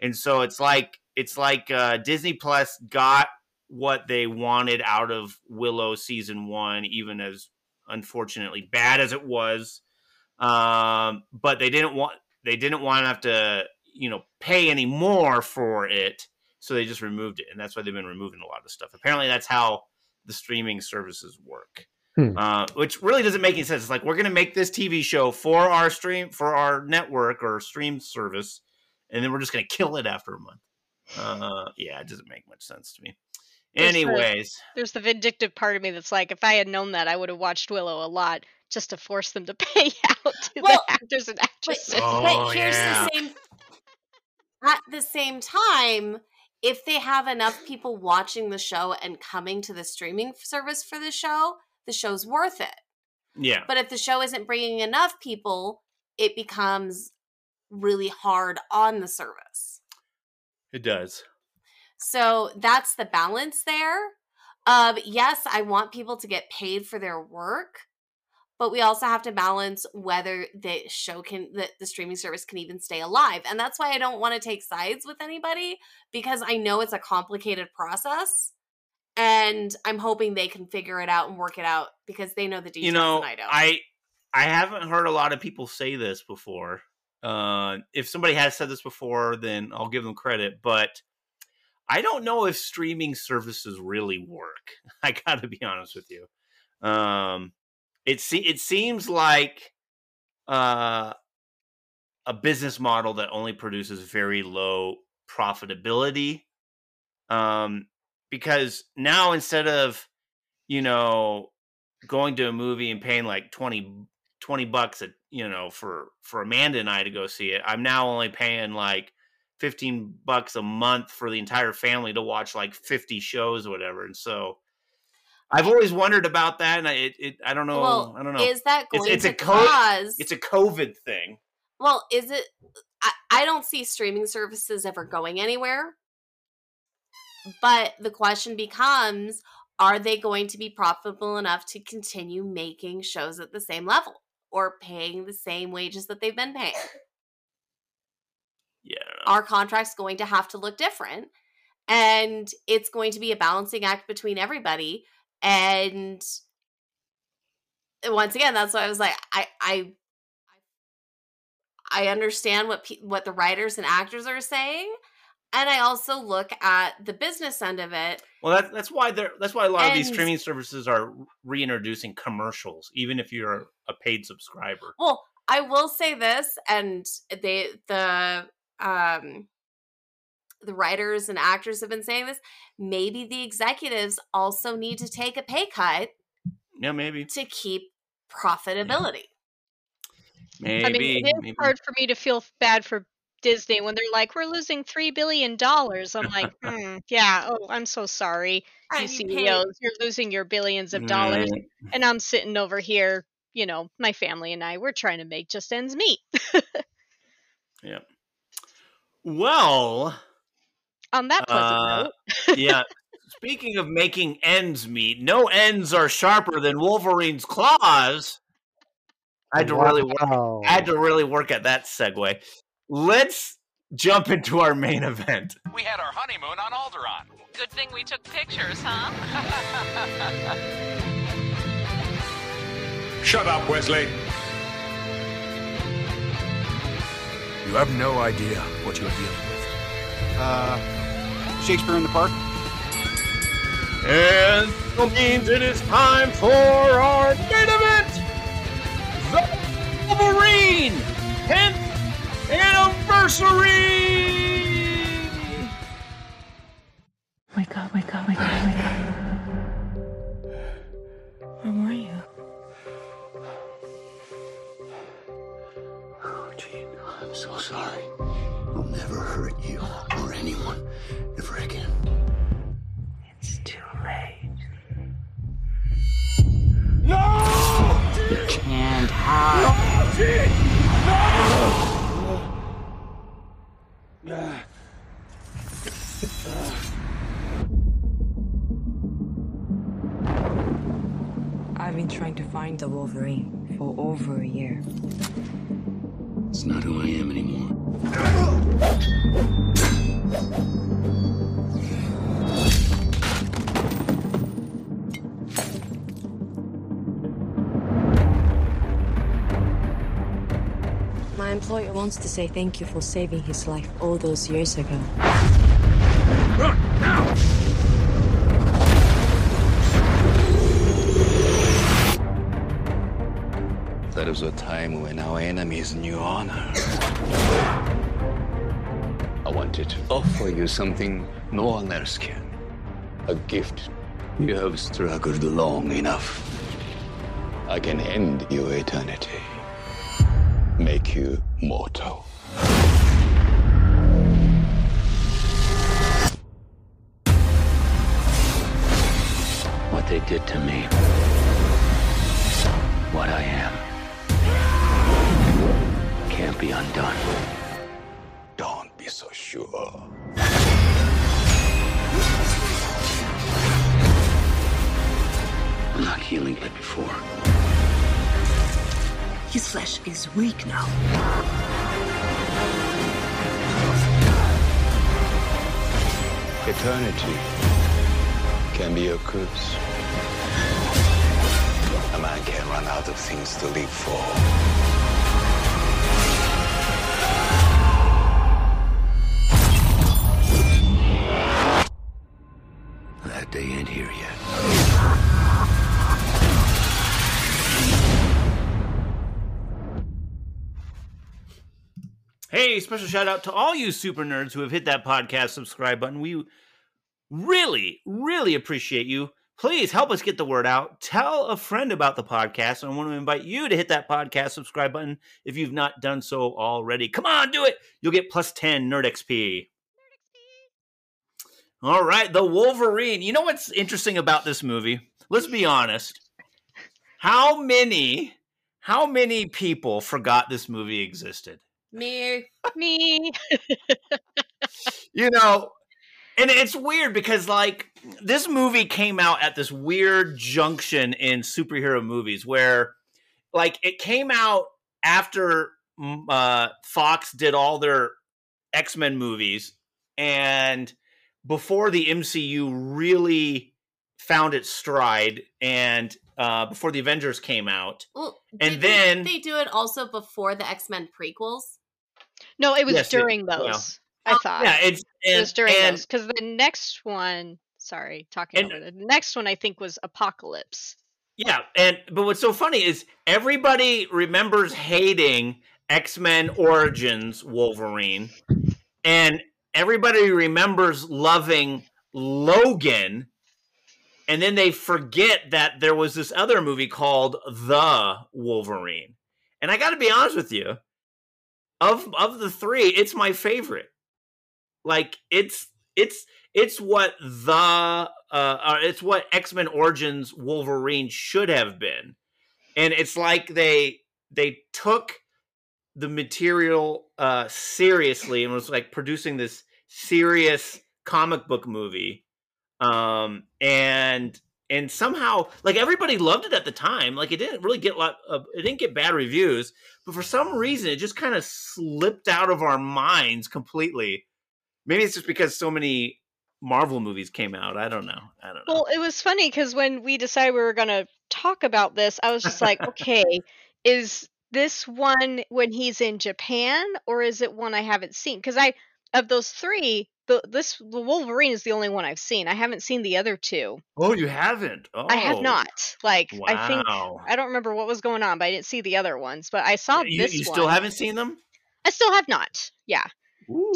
And so it's like it's like uh, Disney Plus got what they wanted out of Willow season one, even as unfortunately bad as it was. Um, but they didn't want they didn't want to have to you know, pay any more for it, so they just removed it, and that's why they've been removing a lot of stuff. Apparently, that's how the streaming services work. Hmm. Uh, which really doesn't make any sense. It's like we're going to make this TV show for our stream for our network or stream service, and then we're just going (laughs) to kill it after a month. Uh, yeah, it doesn't make much sense to me. There's the- Anyways, There's the vindictive part of me that's like, if I had known that, I would have watched Willow a lot just to force them to (laughs) pay out to Well, the actors and actresses. Oh, but here's the same at the same time if they have enough people watching the show and coming to the streaming service for the show the show's worth it. Yeah, but if the show isn't bringing enough people it becomes really hard on the service. It does. So that's the balance there of yes i want people to get paid for their work but we also have to balance whether the show can the, the streaming service can even stay alive and that's why i don't want to take sides with anybody because i know it's a complicated process and i'm hoping they can figure it out and work it out because they know the details you know, and i don't I I haven't heard a lot of people say this before. Uh, if somebody has said this before, then I'll give them credit. But I don't know if streaming services really work. (laughs) I got to be honest with you. Um, it se- it seems like uh, a business model that only produces very low profitability. Um, because now instead of you know going to a movie and paying like 20, 20 bucks a you know for for amanda and i to go see it i'm now only paying like 15 bucks a month for the entire family to watch like 50 shows or whatever and so i've always wondered about that and i it, it i don't know well i don't know. is that it's, going it's to a co- cause it's a covid thing. Well is it I, I don't see streaming services ever going anywhere. But the question becomes are they going to be profitable enough to continue making shows at the same level or paying the same wages that they've been paying yeah our contract's going to have to look different and it's going to be a balancing act between everybody and once again that's why i was like i i i understand what pe- what the writers and actors are saying and i also look at the business end of it well that, that's why they're that's why a lot of these streaming services are reintroducing commercials even if you're a paid subscriber. Well, I will say this, and they the um the writers and actors have been saying this. Maybe the executives also need to take a pay cut yeah maybe to keep profitability. maybe I mean, it is maybe. hard for me to feel bad for Disney when they're like, "We're losing three billion dollars." I'm like, (laughs) hmm, "Yeah, oh, I'm so sorry, you Right, you pay- CEOs. You're losing your billions of dollars, Right. and I'm sitting over here, you know, my family and I, we're trying to make just ends meet." (laughs) yeah well On that pleasant Uh, note, yeah. (laughs) Speaking of making ends meet, no ends are sharper than Wolverine's claws. I had to really work. I had to really work at that segue. Let's jump into our main event. We had our honeymoon on Alderaan. Good thing we took pictures, huh? Shut up, Wesley. You have no idea what you're dealing with. Uh, Shakespeare in the Park. And that means it is time for our main event The Wolverine 10th Anniversary! Wake up, wake up, wake up, wake up. Where were you? So sorry. I'll never hurt you or anyone ever again. It's too late. No! You can't hide. I've been trying to find the Wolverine for over a year. It's not who I am anymore. My employer wants to say thank you for saving his life all those years ago. Run, now! There is a time when our enemies knew honor. I wanted to offer you something no one else can. A gift. You have struggled long enough. I can end your eternity. Make you mortal. What they did to me. What I am. Can't be undone. Don't be so sure. I'm not healing like before. His flesh is weak now. Eternity can be a curse. A man can run out of things to live for. Special shout out to all you super nerds who have hit that podcast subscribe button. We really, really appreciate you. Please help us get the word out. Tell a friend about the podcast. I want to invite you to hit that podcast subscribe button if you've not done so already. Come on, do it. You'll get plus 10 Nerd XP. All right, the Wolverine. You know what's interesting about this movie? Let's be honest. How many how many people forgot this movie existed? Me. Me. (laughs) you know, and it's weird because like this movie came out at this weird junction in superhero movies where like it came out after mm, uh, Fox did all their X-Men movies and before the MCU really found its stride and uh, before the Avengers came out. Well, And then- they, do it also before the X Men prequels. No, it was Yes, it- during well, those. I oh, thought. yeah, it's- it was during and- those because the next one. Sorry, talking And- over the next one. I think was Apocalypse. Yeah, and but what's so funny is everybody remembers hating X-Men Origins Wolverine and everybody remembers loving Logan and then they forget that there was this other movie called The Wolverine. And I got to be honest with you, of of the 3, it's my favorite. Like it's it's it's what the uh, uh it's what X-Men Origins Wolverine should have been. And it's like they they took the material uh seriously and was like producing this serious comic book movie. Um and and somehow like everybody loved it at the time like it didn't really get a lot of it didn't get bad reviews but for some reason it just kind of slipped out of our minds completely maybe it's just because so many marvel movies came out i don't know i don't know Well, it was funny because when we decided we were going to talk about this, I was just like, (laughs) okay, is this one when he's in Japan or is it one I haven't seen? Because I, of those three, the this the Wolverine is the only one I've seen. I haven't seen the other two. oh you haven't oh I have oh, not. Like, I think I don't remember what was going on, but I didn't see the other ones. But I saw you, this you one. still haven't seen them I still have not. Yeah.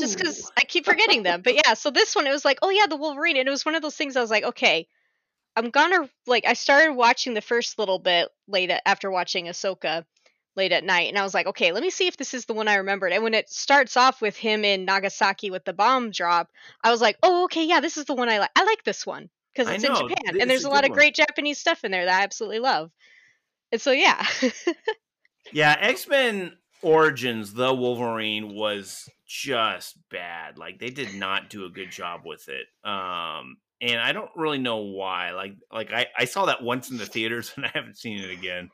Just because I keep forgetting them. But yeah, so this one, it was like, oh yeah, the Wolverine. And it was one of those things I was like, okay, I'm gonna, like, I started watching the first little bit late after watching Ahsoka late at night. And I was like, okay, let me see if this is the one I remembered. And when it starts off with him in Nagasaki with the bomb drop, I was like, oh, okay, yeah, this is the one I like. I like this one because it's in Japan. And there's a a lot of one. great Japanese stuff in there that I absolutely love. And so, yeah. (laughs) Yeah, X Men Origins, the Wolverine was just bad. Like they did not do a good job with it. Um, and I don't really know why. Like, like I, I saw that once in the theaters (laughs) and I haven't seen it again.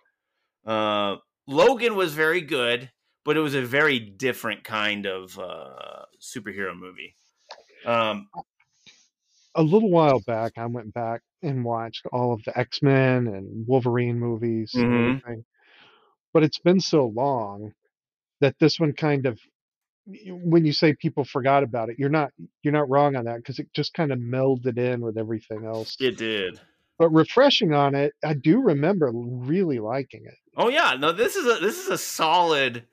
Uh, Logan was very good, but it was a very different kind of uh, superhero movie. Um, a little while back, I went back and watched all of the X Men and Wolverine movies Mhm. and everything. But it's been so long that this one kind of when you say people forgot about it, you're not you're not wrong on that because it just kind of melded in with everything else. It did. But refreshing on it, I do remember really liking it. Oh yeah, no, this is a this is a solid.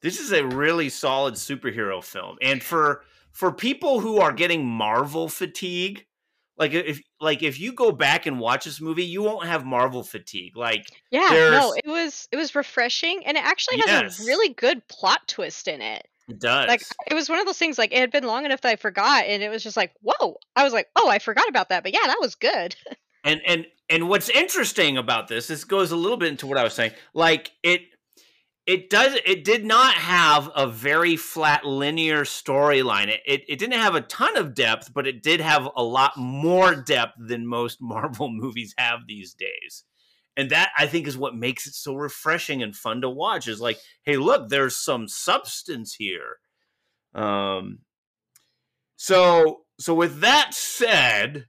This is a really solid superhero film, and for for people who are getting Marvel fatigue, like if like if you go back and watch this movie, you won't have Marvel fatigue. Like Yeah, no, it was it was refreshing and it actually has Yes. a really good plot twist in it. it does. Like it was one of those things like it had been long enough that I forgot and it was just like, "Whoa." I was like, "Oh, I forgot about that." But yeah, that was good. (laughs) and and and what's interesting about this this goes a little bit into what i was saying like it it does it did not have a very flat linear storyline. It, it it didn't have a ton of depth but it did have a lot more depth than most (laughs) marvel movies have these days. And that i think is what makes it so refreshing and fun to watch is like hey look there's some substance here. Um so so with that said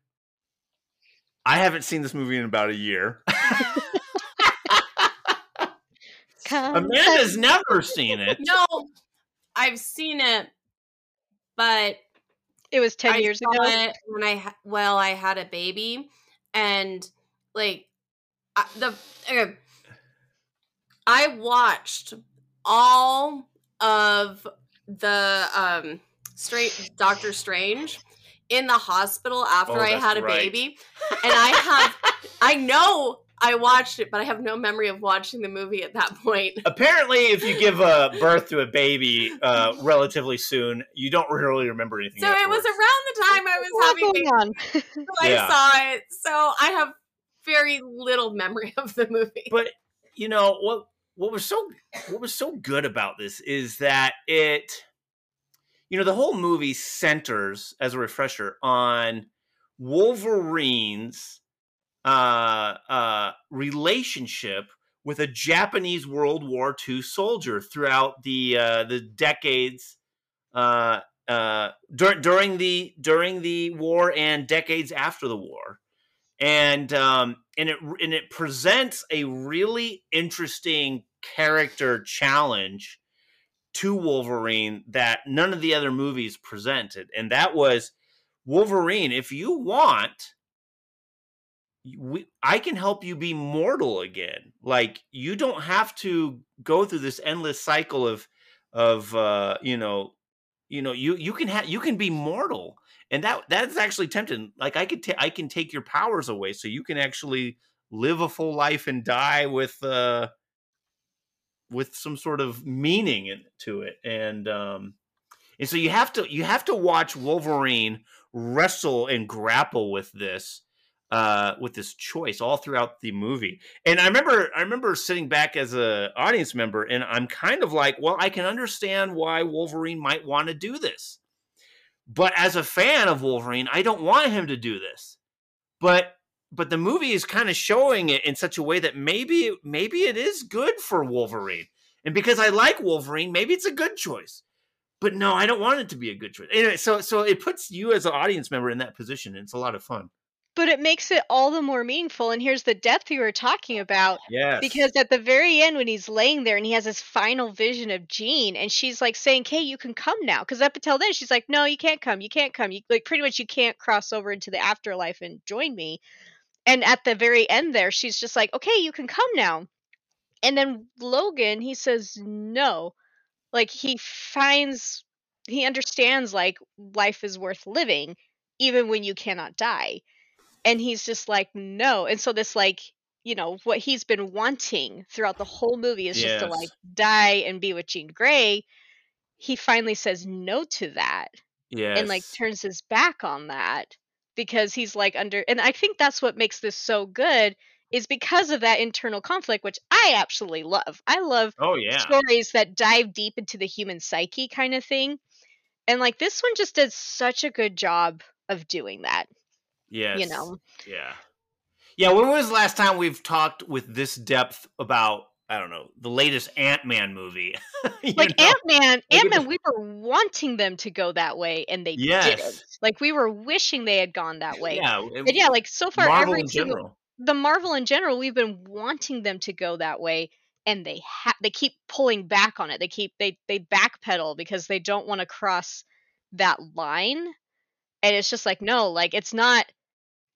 I haven't seen this movie in about a year. Amanda's never seen it. No, I've seen it, but it was 10 I years saw ago. it when I well, I had a baby, and like I, the okay, I watched all of the um straight Doctor Strange in the hospital after Oh, I had a right. baby, (laughs) and I have I know I watched it, but I have no memory of watching the movie at that point. Apparently, if you give uh, (laughs) birth to a baby uh, relatively soon, you don't really remember anything. So it was around the time I was What's having going baby on? (laughs) when Yeah. I saw it. So I have very little memory of the movie. But you know what? What was so what was so good about this is that it, you know, the whole movie centers as a refresher on Wolverine's uh, uh, relationship with a Japanese World War II soldier throughout the uh, the decades uh, uh, dur- during the during the war and decades after the war, and um, and it and it presents a really interesting character challenge to Wolverine that none of the other movies presented, and that was Wolverine. If you want we, I can help you be mortal again. Like you don't have to go through this endless cycle of of uh, you know, you know, you you can have you can be mortal, and that that's actually tempting. Like I could I can take your powers away, so you can actually live a full life and die with uh with some sort of meaning in, to it, and um and so you have to you have to watch Wolverine wrestle and grapple with this uh with this choice all throughout the movie. And I remember I remember sitting back as a audience member and I'm kind of like, well, I can understand why Wolverine might want to do this. But as a fan of Wolverine, I don't want him to do this. But but the movie is kind of showing it in such a way that maybe maybe it is good for Wolverine. And because I like Wolverine, maybe it's a good choice. But no, I don't want it to be a good choice. Anyway, so so it puts you as an audience member in that position. And it's a lot of fun. But it makes it all the more meaningful. And here's the depth you were talking about. Yes. Because at the very end, when he's laying there and he has his final vision of Jean, and she's like saying, "Kay, you can come now." Because up until then, she's like, "No, you can't come. You can't come. You like pretty much you can't cross over into the afterlife and join me." And at the very end, there, she's just like, "Okay, you can come now." And then Logan, he says no. Like he finds, he understands like life is worth living, even when you cannot die and he's just like no and so this like you know what he's been wanting throughout the whole movie is just to like die and be with Jean Grey he finally says no to that Yes. and like turns his back on that because he's like under and I think that's what makes this so good is because of that internal conflict which I absolutely love. I love Oh yeah. stories that dive deep into the human psyche kind of thing. And like this one just does such a good job of doing that. Yes. You know. Yeah. Yeah. When was the last time we've talked with this depth about I don't know the latest Ant Man movie? (laughs) Like? Ant Man, Like Ant Man, we were wanting them to go that way, and they Yes. didn't. Like we were wishing they had gone that way. Yeah, it- and yeah, like so far, Marvel every in single general. the Marvel in general, we've been wanting them to go that way, and they ha- they keep pulling back on it. They keep they they backpedal because they don't want to cross that line. And it's just like no, like it's not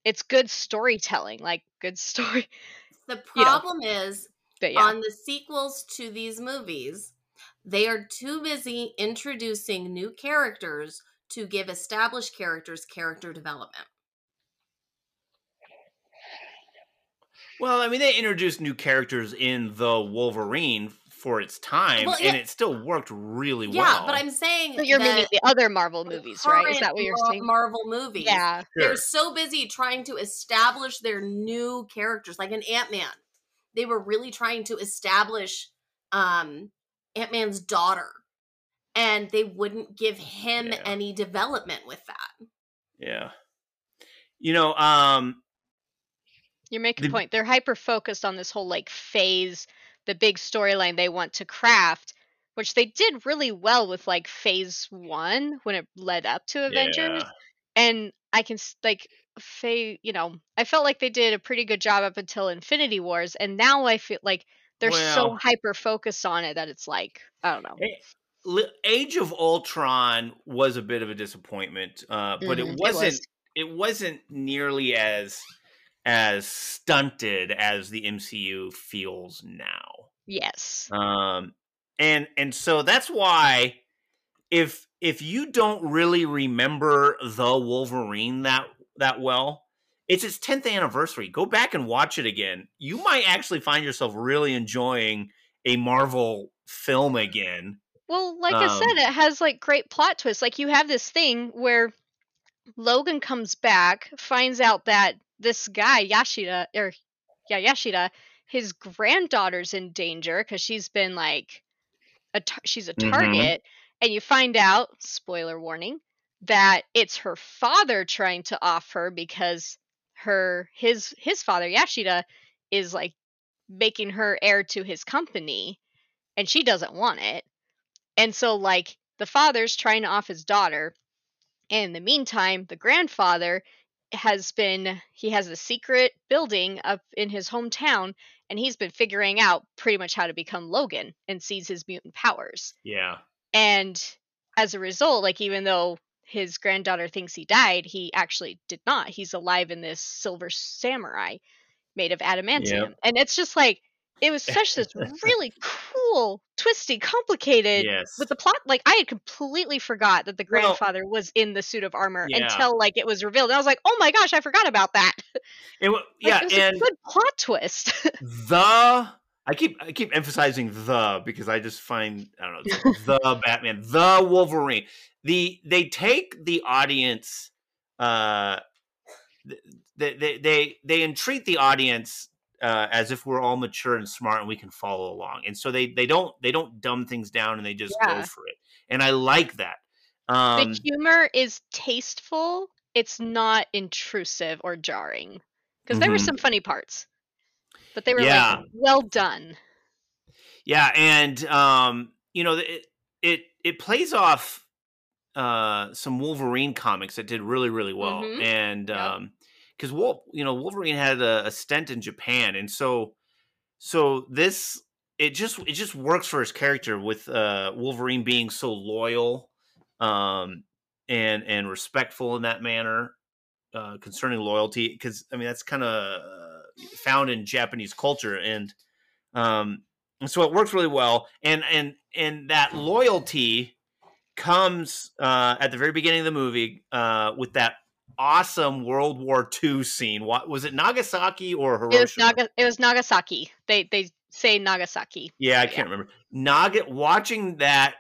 it's good storytelling, like good story. The (laughs) you know. problem is But yeah. on the sequels to these movies, they are too busy introducing new characters to give established characters character development. Well, I mean, they introduced new characters in the Wolverine for its time, Well, yeah. and it still worked really Yeah, well. but I'm saying But you're that meaning the other Marvel movies, right? Is that what you're Mar- saying? Marvel movies. Yeah. They're so busy trying to establish their new characters, like an Ant Man. They were really trying to establish um, Ant Man's daughter, and they wouldn't give him Yeah. any development with that. yeah, you know, um, You're making a The- point. They're hyper focused on this whole like phase, the big storyline they want to craft, which they did really well with like phase one when it led up to Avengers. Yeah. And I can s- like Faye, you know, I felt like they did a pretty good job up until Infinity Wars, and now I feel like they're so Well- hyper focused on it that it's like I don't know. Li- Age of Ultron was a bit of a disappointment, uh, but it it wasn't. was. It, wasn't nearly as as stunted as the MCU feels now. Yes. Um, and and so that's why if if you don't really remember the Wolverine that that well, it's its 10th anniversary. Go back and watch it again. You might actually find yourself really enjoying a Marvel film again. Well, like I Um, said, it has like great plot twists. Like you have this thing where Logan comes back, finds out that this guy Yashida or yeah Yashida, his granddaughter's in danger because she's been like a tar- she's a Mhm. target, and you find out spoiler warning that it's her father trying to off her because her his his father Yashida is like making her heir to his company and she doesn't want it. And so, like, the father's trying to off his daughter. And in the meantime, the grandfather has been, he has a secret building up in his hometown, and he's been figuring out pretty much how to become Logan and sees his mutant powers. Yeah. And as a result, like, even though his granddaughter thinks he died, he actually did not. He's alive in this silver samurai made of adamantium. And it's just like, it was such this (laughs) really cool, twisty, complicated Yes. with the plot. Like I had completely forgot that the Well- grandfather was in the suit of armor Yeah. until like it was revealed. And I was like, oh my gosh, I forgot about that. It, (laughs) Like, yeah, it was and a good plot twist. (laughs) the I keep I keep emphasizing the because I just find I don't know (laughs) the Batman, the Wolverine. The they take the audience uh they they they, they entreat the audience uh, as if we're all mature and smart and we can follow along. And so they they don't they don't dumb things down and they just go for it. And I like that. Um the humor is tasteful. It's not intrusive or jarring. Because there were Mhm. some funny parts, but they were Yeah. like well done. Yeah, and um, you know, it it it plays off uh some Wolverine comics that did really really well, Mhm. and um, because Wolf, you know, Wolverine had a, a stint in Japan, and so so this it just it just works for his character with uh Wolverine being so loyal, um, and and respectful in that manner. Uh, concerning loyalty, because I mean that's kind of uh, found in Japanese culture, and um, and so it works really well. And and and that loyalty comes uh at the very beginning of the movie uh with that awesome world war ii scene. What was it nagasaki or It was hiroshima? Naga- it was Nagasaki. They they say Nagasaki. yeah i can't remember. Naga watching that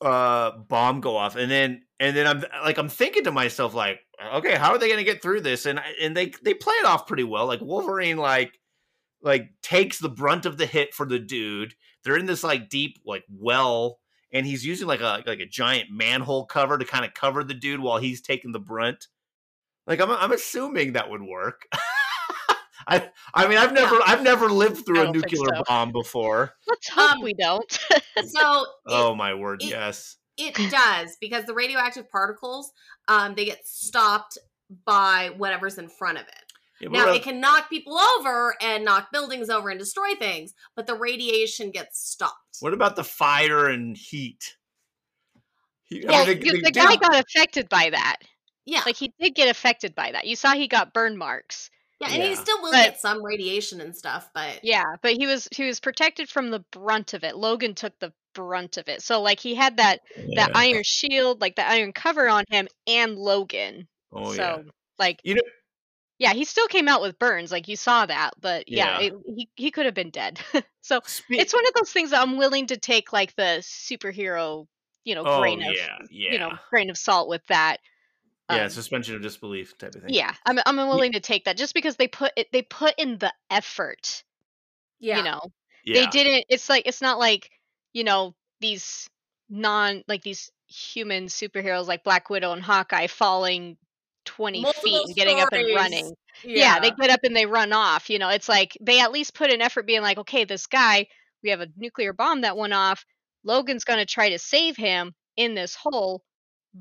uh bomb go off and then and then i'm like i'm thinking to myself like okay how are they gonna get through this and and they they play it off pretty well like wolverine like like takes the brunt of the hit for the dude. They're in this like deep like well, and he's using like a like a giant manhole cover to kind of cover the dude while he's taking the brunt. Like I'm I'm assuming that would work. (laughs) I I mean I've never I've never lived through a nuclear so. bomb before. Let's hope Um, we don't. So (laughs) Oh my word, it- yes. It does because the radioactive particles, um, they get stopped by whatever's in front of it. Yeah, now what it can knock people over and knock buildings over and destroy things, but the radiation gets stopped. What about the fire and heat? He- I mean, they- the, they the did- guy got affected by that. Yeah. Like he did get affected by that. You saw he got burn marks. Yeah, and he still will But- get some radiation and stuff, but Yeah, but he was he was protected from the brunt of it. Logan took the brunt of it. So like he had that that iron shield, like the iron cover on him and Logan. Oh so yeah. like You know, yeah, he still came out with burns, like you saw that, but yeah, Yeah. it, he he could have been dead. (laughs) so spe- it's one of those things that I'm willing to take like the superhero, you know, oh grain of yeah, yeah, you know, grain of salt with that. yeah. um, suspension of disbelief type of thing. Yeah, I'm I'm willing to take that just because they put it they put in the effort. yeah. You know, yeah. they didn't. It's like it's not like you know these non like these human superheroes like Black Widow and Hawkeye falling twenty feet and getting up and stories. running. Yeah. they get up and they run off. You know, it's like they at least put an effort being like, okay, this guy, we have a nuclear bomb that went off. Logan's gonna try to save him in this hole,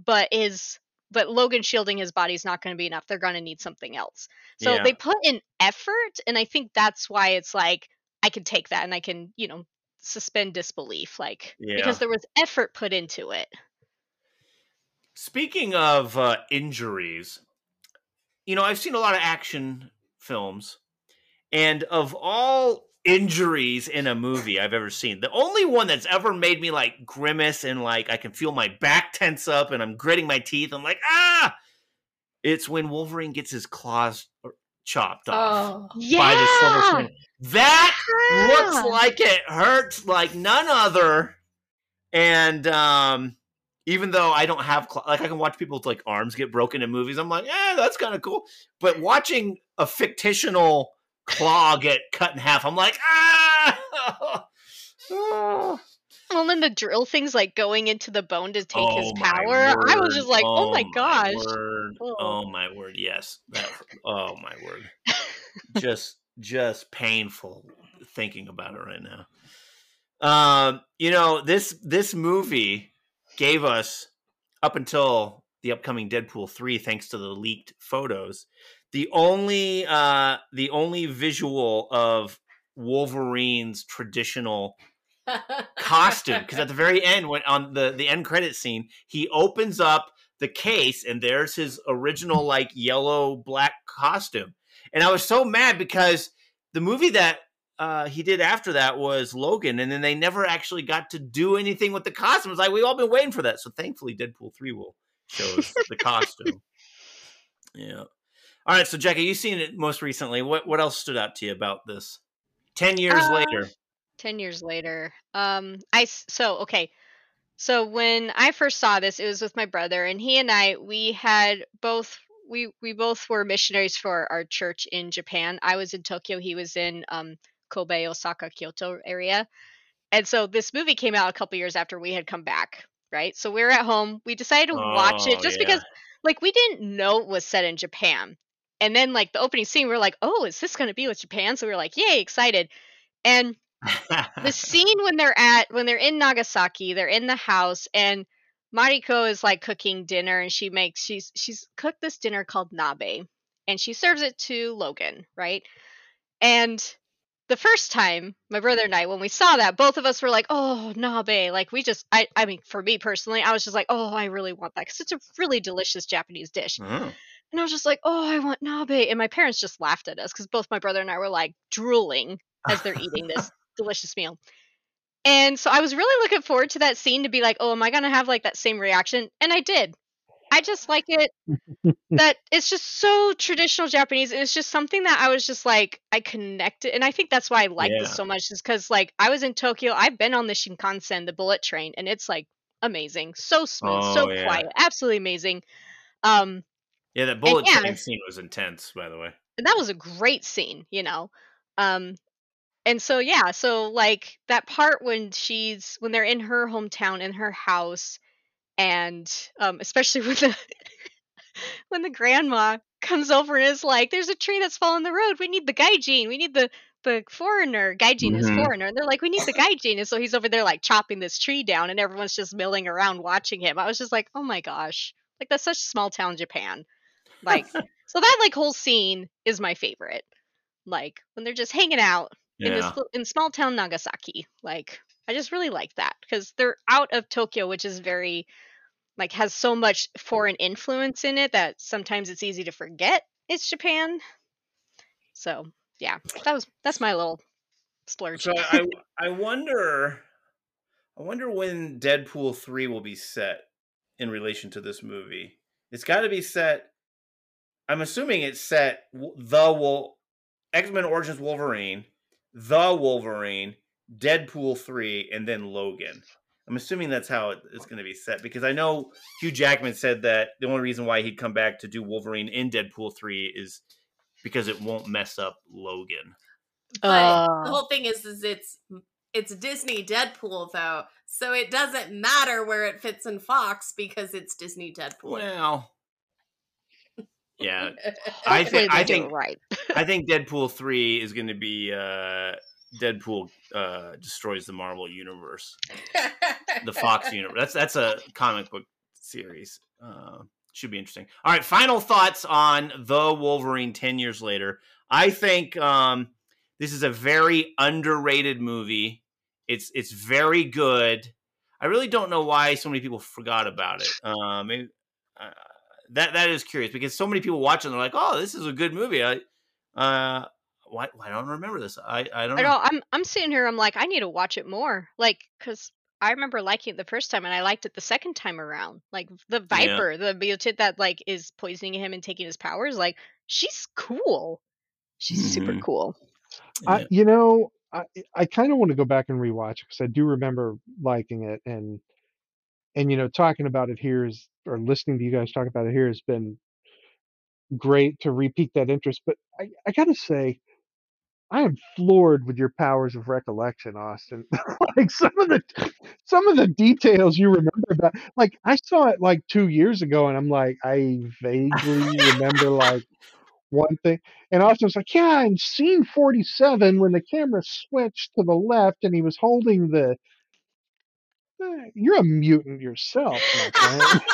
but is but Logan shielding his body is not going to be enough. They're going to need something else. So Yeah. they put in effort, and I think that's why it's like I can take that and I can, you know, suspend disbelief, like Yeah. because there was effort put into it. Speaking of uh, injuries, you know, I've seen a lot of action films, and of all injuries in a movie I've ever seen, the only one that's ever made me like grimace and like I can feel my back tense up and I'm gritting my teeth. I'm like, ah! It's when Wolverine gets his claws chopped off Oh. by the silver Yeah! screen. That looks like it hurts like none other. And um, even though I don't have cl- like I can watch people's like arms get broken in movies, I'm like, yeah, that's kind of cool. But watching a fictional claw get cut in half, I'm like, ah. Oh. (laughs) Well, then the drill things like going into the bone to take his Oh my power. I was just like, oh, my gosh. word. Oh. Oh my word. Yes. That, (laughs) oh my word. (laughs) just just painful thinking about it right now. Um, you know, this this movie gave us up until the upcoming Deadpool 3 thanks to the leaked photos, the only uh the only visual of Wolverine's traditional costume because at the very end when on the the end credit scene he opens up the case and there's his original like yellow black costume. And i was so mad because the movie that uh, he did after that was logan and then they never actually got to do anything with the costume. It's like we've all been waiting for that. So thankfully deadpool 3 will show us the costume. (laughs) Yeah. All right so jackie you've seen it most recently. What what else stood out to you about this? 10 years Uh, later 10 years later um i s- so okay. So when i first saw this it was with my brother and he and i we had both we we both were missionaries for our church in japan. I was in tokyo he was in um kobe osaka kyoto area. And so this movie came out a couple years after we had come back right? So we were at home we decided to watch Oh, it just yeah. because like we didn't know it was set in japan. And then like the opening scene we are like oh is this going to be with japan? So we were like yay excited. And the (laughs) scene when they're at when they're in Nagasaki, they're in the house and Mariko is like cooking dinner and she makes she's she's cooked this dinner called nabe and she serves it to Logan, right? And the first time, my brother and I, when we saw that, both of us were like, "Oh, nabe!" Like we just, I, I mean, for me personally, I was just like, "Oh, I really want that because it's a really delicious Japanese dish." Oh. And I was just like, "Oh, I want nabe," and my parents just laughed at us because both my brother and I were like drooling as they're eating this delicious meal. And so I was really looking forward to that scene to be like, "Oh, am I gonna have like that same reaction?" And I did. I just like it (laughs) that it's just so traditional Japanese, and it's just something that I was just like I connected, and I think that's why I like this so much is because like I was in Tokyo, I've been on the Shinkansen, the bullet train, and it's like amazing, so smooth, so Oh, yeah. quiet, absolutely amazing. Um, Yeah, that bullet yeah. train scene was intense, by the way. and that was a great scene, you know. Um and so yeah, so like that part when she's when they're in her hometown in her house and um especially (laughs) when the when the grandma comes over and is like there's a tree that's fallen the road. We need the gaijin. We need the the foreigner. Gaijin is Mhm. foreigner. And they're like we need the gaijin. And so he's over there like chopping this tree down and everyone's just milling around watching him. I was just like, "Oh my gosh." Like that's such small town Japan. Like, (laughs) so that like whole scene is my favorite. Like when they're just hanging out in this in small town Nagasaki. Like I just really like that because they're out of Tokyo, which is very like has so much foreign influence in it that sometimes it's easy to forget it's Japan. So yeah, that was that's my little splurge. So I, I wonder, I wonder when Deadpool three will be set in relation to this movie. It's got to be set. I'm assuming it's set the X Men Origins Wolverine, the Wolverine, Deadpool three, and then Logan. I'm assuming that's how it's going to be set because I know Hugh Jackman said that the only reason why he'd come back to do Wolverine in Deadpool three is because it won't mess up Logan. But Uh. the whole thing is, is it's it's Disney Deadpool though, so it doesn't matter where it fits in Fox because it's Disney Deadpool. Well, yeah, (laughs) I think I think right. (laughs) I think Deadpool three is going to be uh, Deadpool uh, destroys the Marvel universe, the Fox universe. That's that's a comic book series. Uh, should be interesting. All right, final thoughts on the Wolverine ten years later. I think um, this is a very underrated movie. It's it's very good. I really don't know why so many people forgot about it. Um, maybe, uh, that that is curious because so many people watch it and they're like, "Oh, this is a good movie." I uh, why why don't I remember this? I I don't I know. know I'm I'm sitting here. I'm like I need to watch it more. Like because I remember liking it the first time and I liked it the second time around. Like the Yeah. Viper, the mutant that like is poisoning him and taking his powers. Like she's cool. She's super Mhm. cool. I, you know, I I kind of want to go back and rewatch it because I do remember liking it, and and you know, talking about it here is or listening to you guys talk about it here has been great to repeat that interest. But I I gotta say, I am floored with your powers of recollection, Austin. (laughs) like some of the some of the details you remember about. Like I saw it like two years ago, and I'm like, I vaguely remember like one thing. And austin's like, Yeah, in scene 47, when the camera switched to the left and he was holding the. Eh, You're a mutant yourself, my friend. (laughs)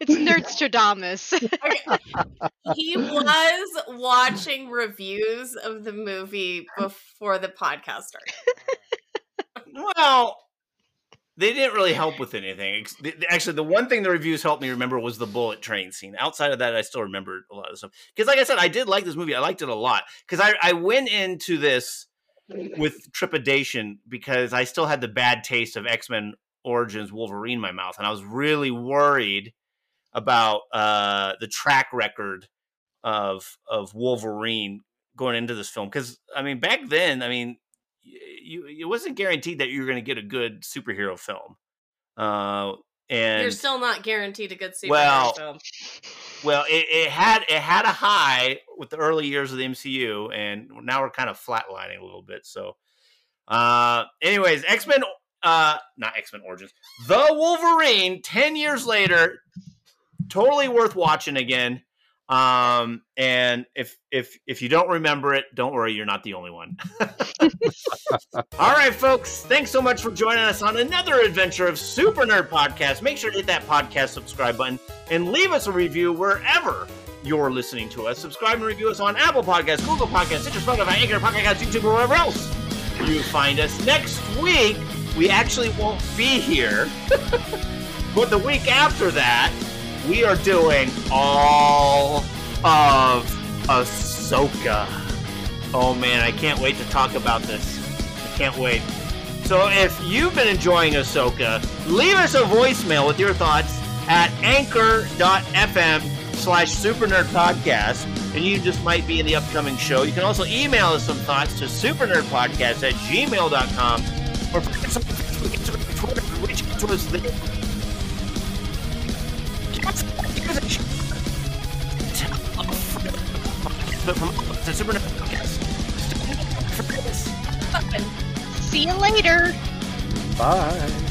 It's Nerdstradamus. he was watching reviews of the movie before the podcast started. Well, they didn't really help with anything. Ex- the- the- Actually, the one thing the reviews helped me remember was the bullet train scene. Outside of that, I still remember a lot of stuff. Because, like I said, I did like this movie. I liked it a lot. Because I, I went into this with trepidation because I still had the bad taste of X Men Origins Wolverine in my mouth. And I was really worried about uh, the track record of of Wolverine going into this film. Because, I mean, back then, I mean, you it wasn't guaranteed that you were going to get a good superhero film. Uh, and You're still not guaranteed a good superhero Well, film. well, it, it had it had a high with the early years of the MCU, and now we're kind of flatlining a little bit. So, uh, anyways, X Men, uh, not X Men Origins, the Wolverine, ten years later, totally worth watching again. Um, and if if if you don't remember it, don't worry, you're not the only one. (laughs) All right, folks. Thanks so much for joining us on another adventure of Super Nerd Podcast. Make sure to hit that podcast subscribe button and leave us a review wherever you're listening to us. Subscribe and review us on Apple Podcasts, Google Podcasts, Stitcher, Spotify, Anchor, Pocket Casts, YouTube, or wherever else you find us. Next week, we actually won't be here, (laughs) but the week after that, we are doing all of Ahsoka. Oh man, I can't wait to talk about this. I can't wait. So if you've been enjoying Ahsoka, leave us a voicemail with your thoughts at anchor.fm slash super nerd podcast and you just might be in the upcoming show. You can also email us some thoughts to supernerdpodcast at gmail.com or find Twitter, reach out to us there. See you later. Bye.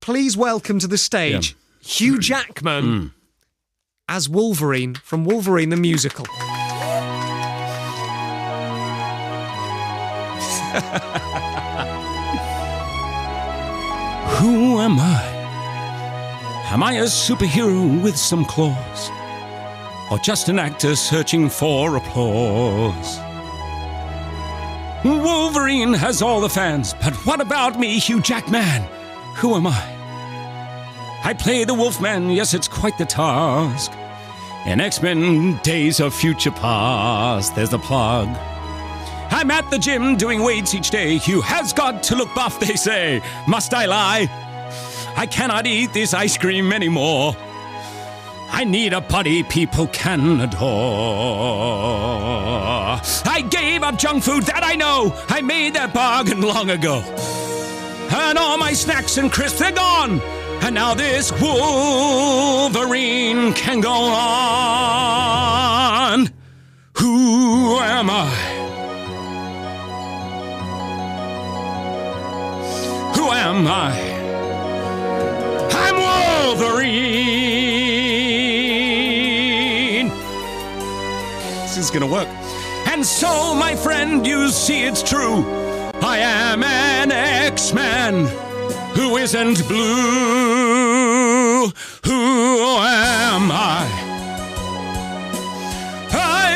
Please welcome to the stage Hugh Jackman mm as Wolverine from Wolverine the Musical. (laughs) Who am I? Am I a superhero with some claws? Or just an actor searching for applause? Wolverine has all the fans, but what about me, Hugh Jackman? Who am I? I play the Wolfman, yes, it's quite the task. In X Men Days of Future Past, there's the plug. I'm at the gym doing weights each day. Hugh has got to look buff, they say. Must I lie? I cannot eat this ice cream anymore. I need a body people can adore. I gave up junk food, that I know. I made that bargain long ago. And all my snacks and crisps, they're gone. And now this Wolverine can go on. Who am I? Who am I? I'm Wolverine. This is gonna work. And so, my friend, you see it's true. I am an X-Man who isn't blue. Who am I? I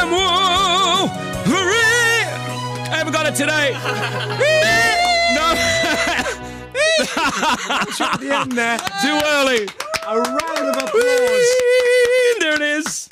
am Wolverine. I haven't got it today. (laughs) no. the end there. Too early. A round of applause. There it is.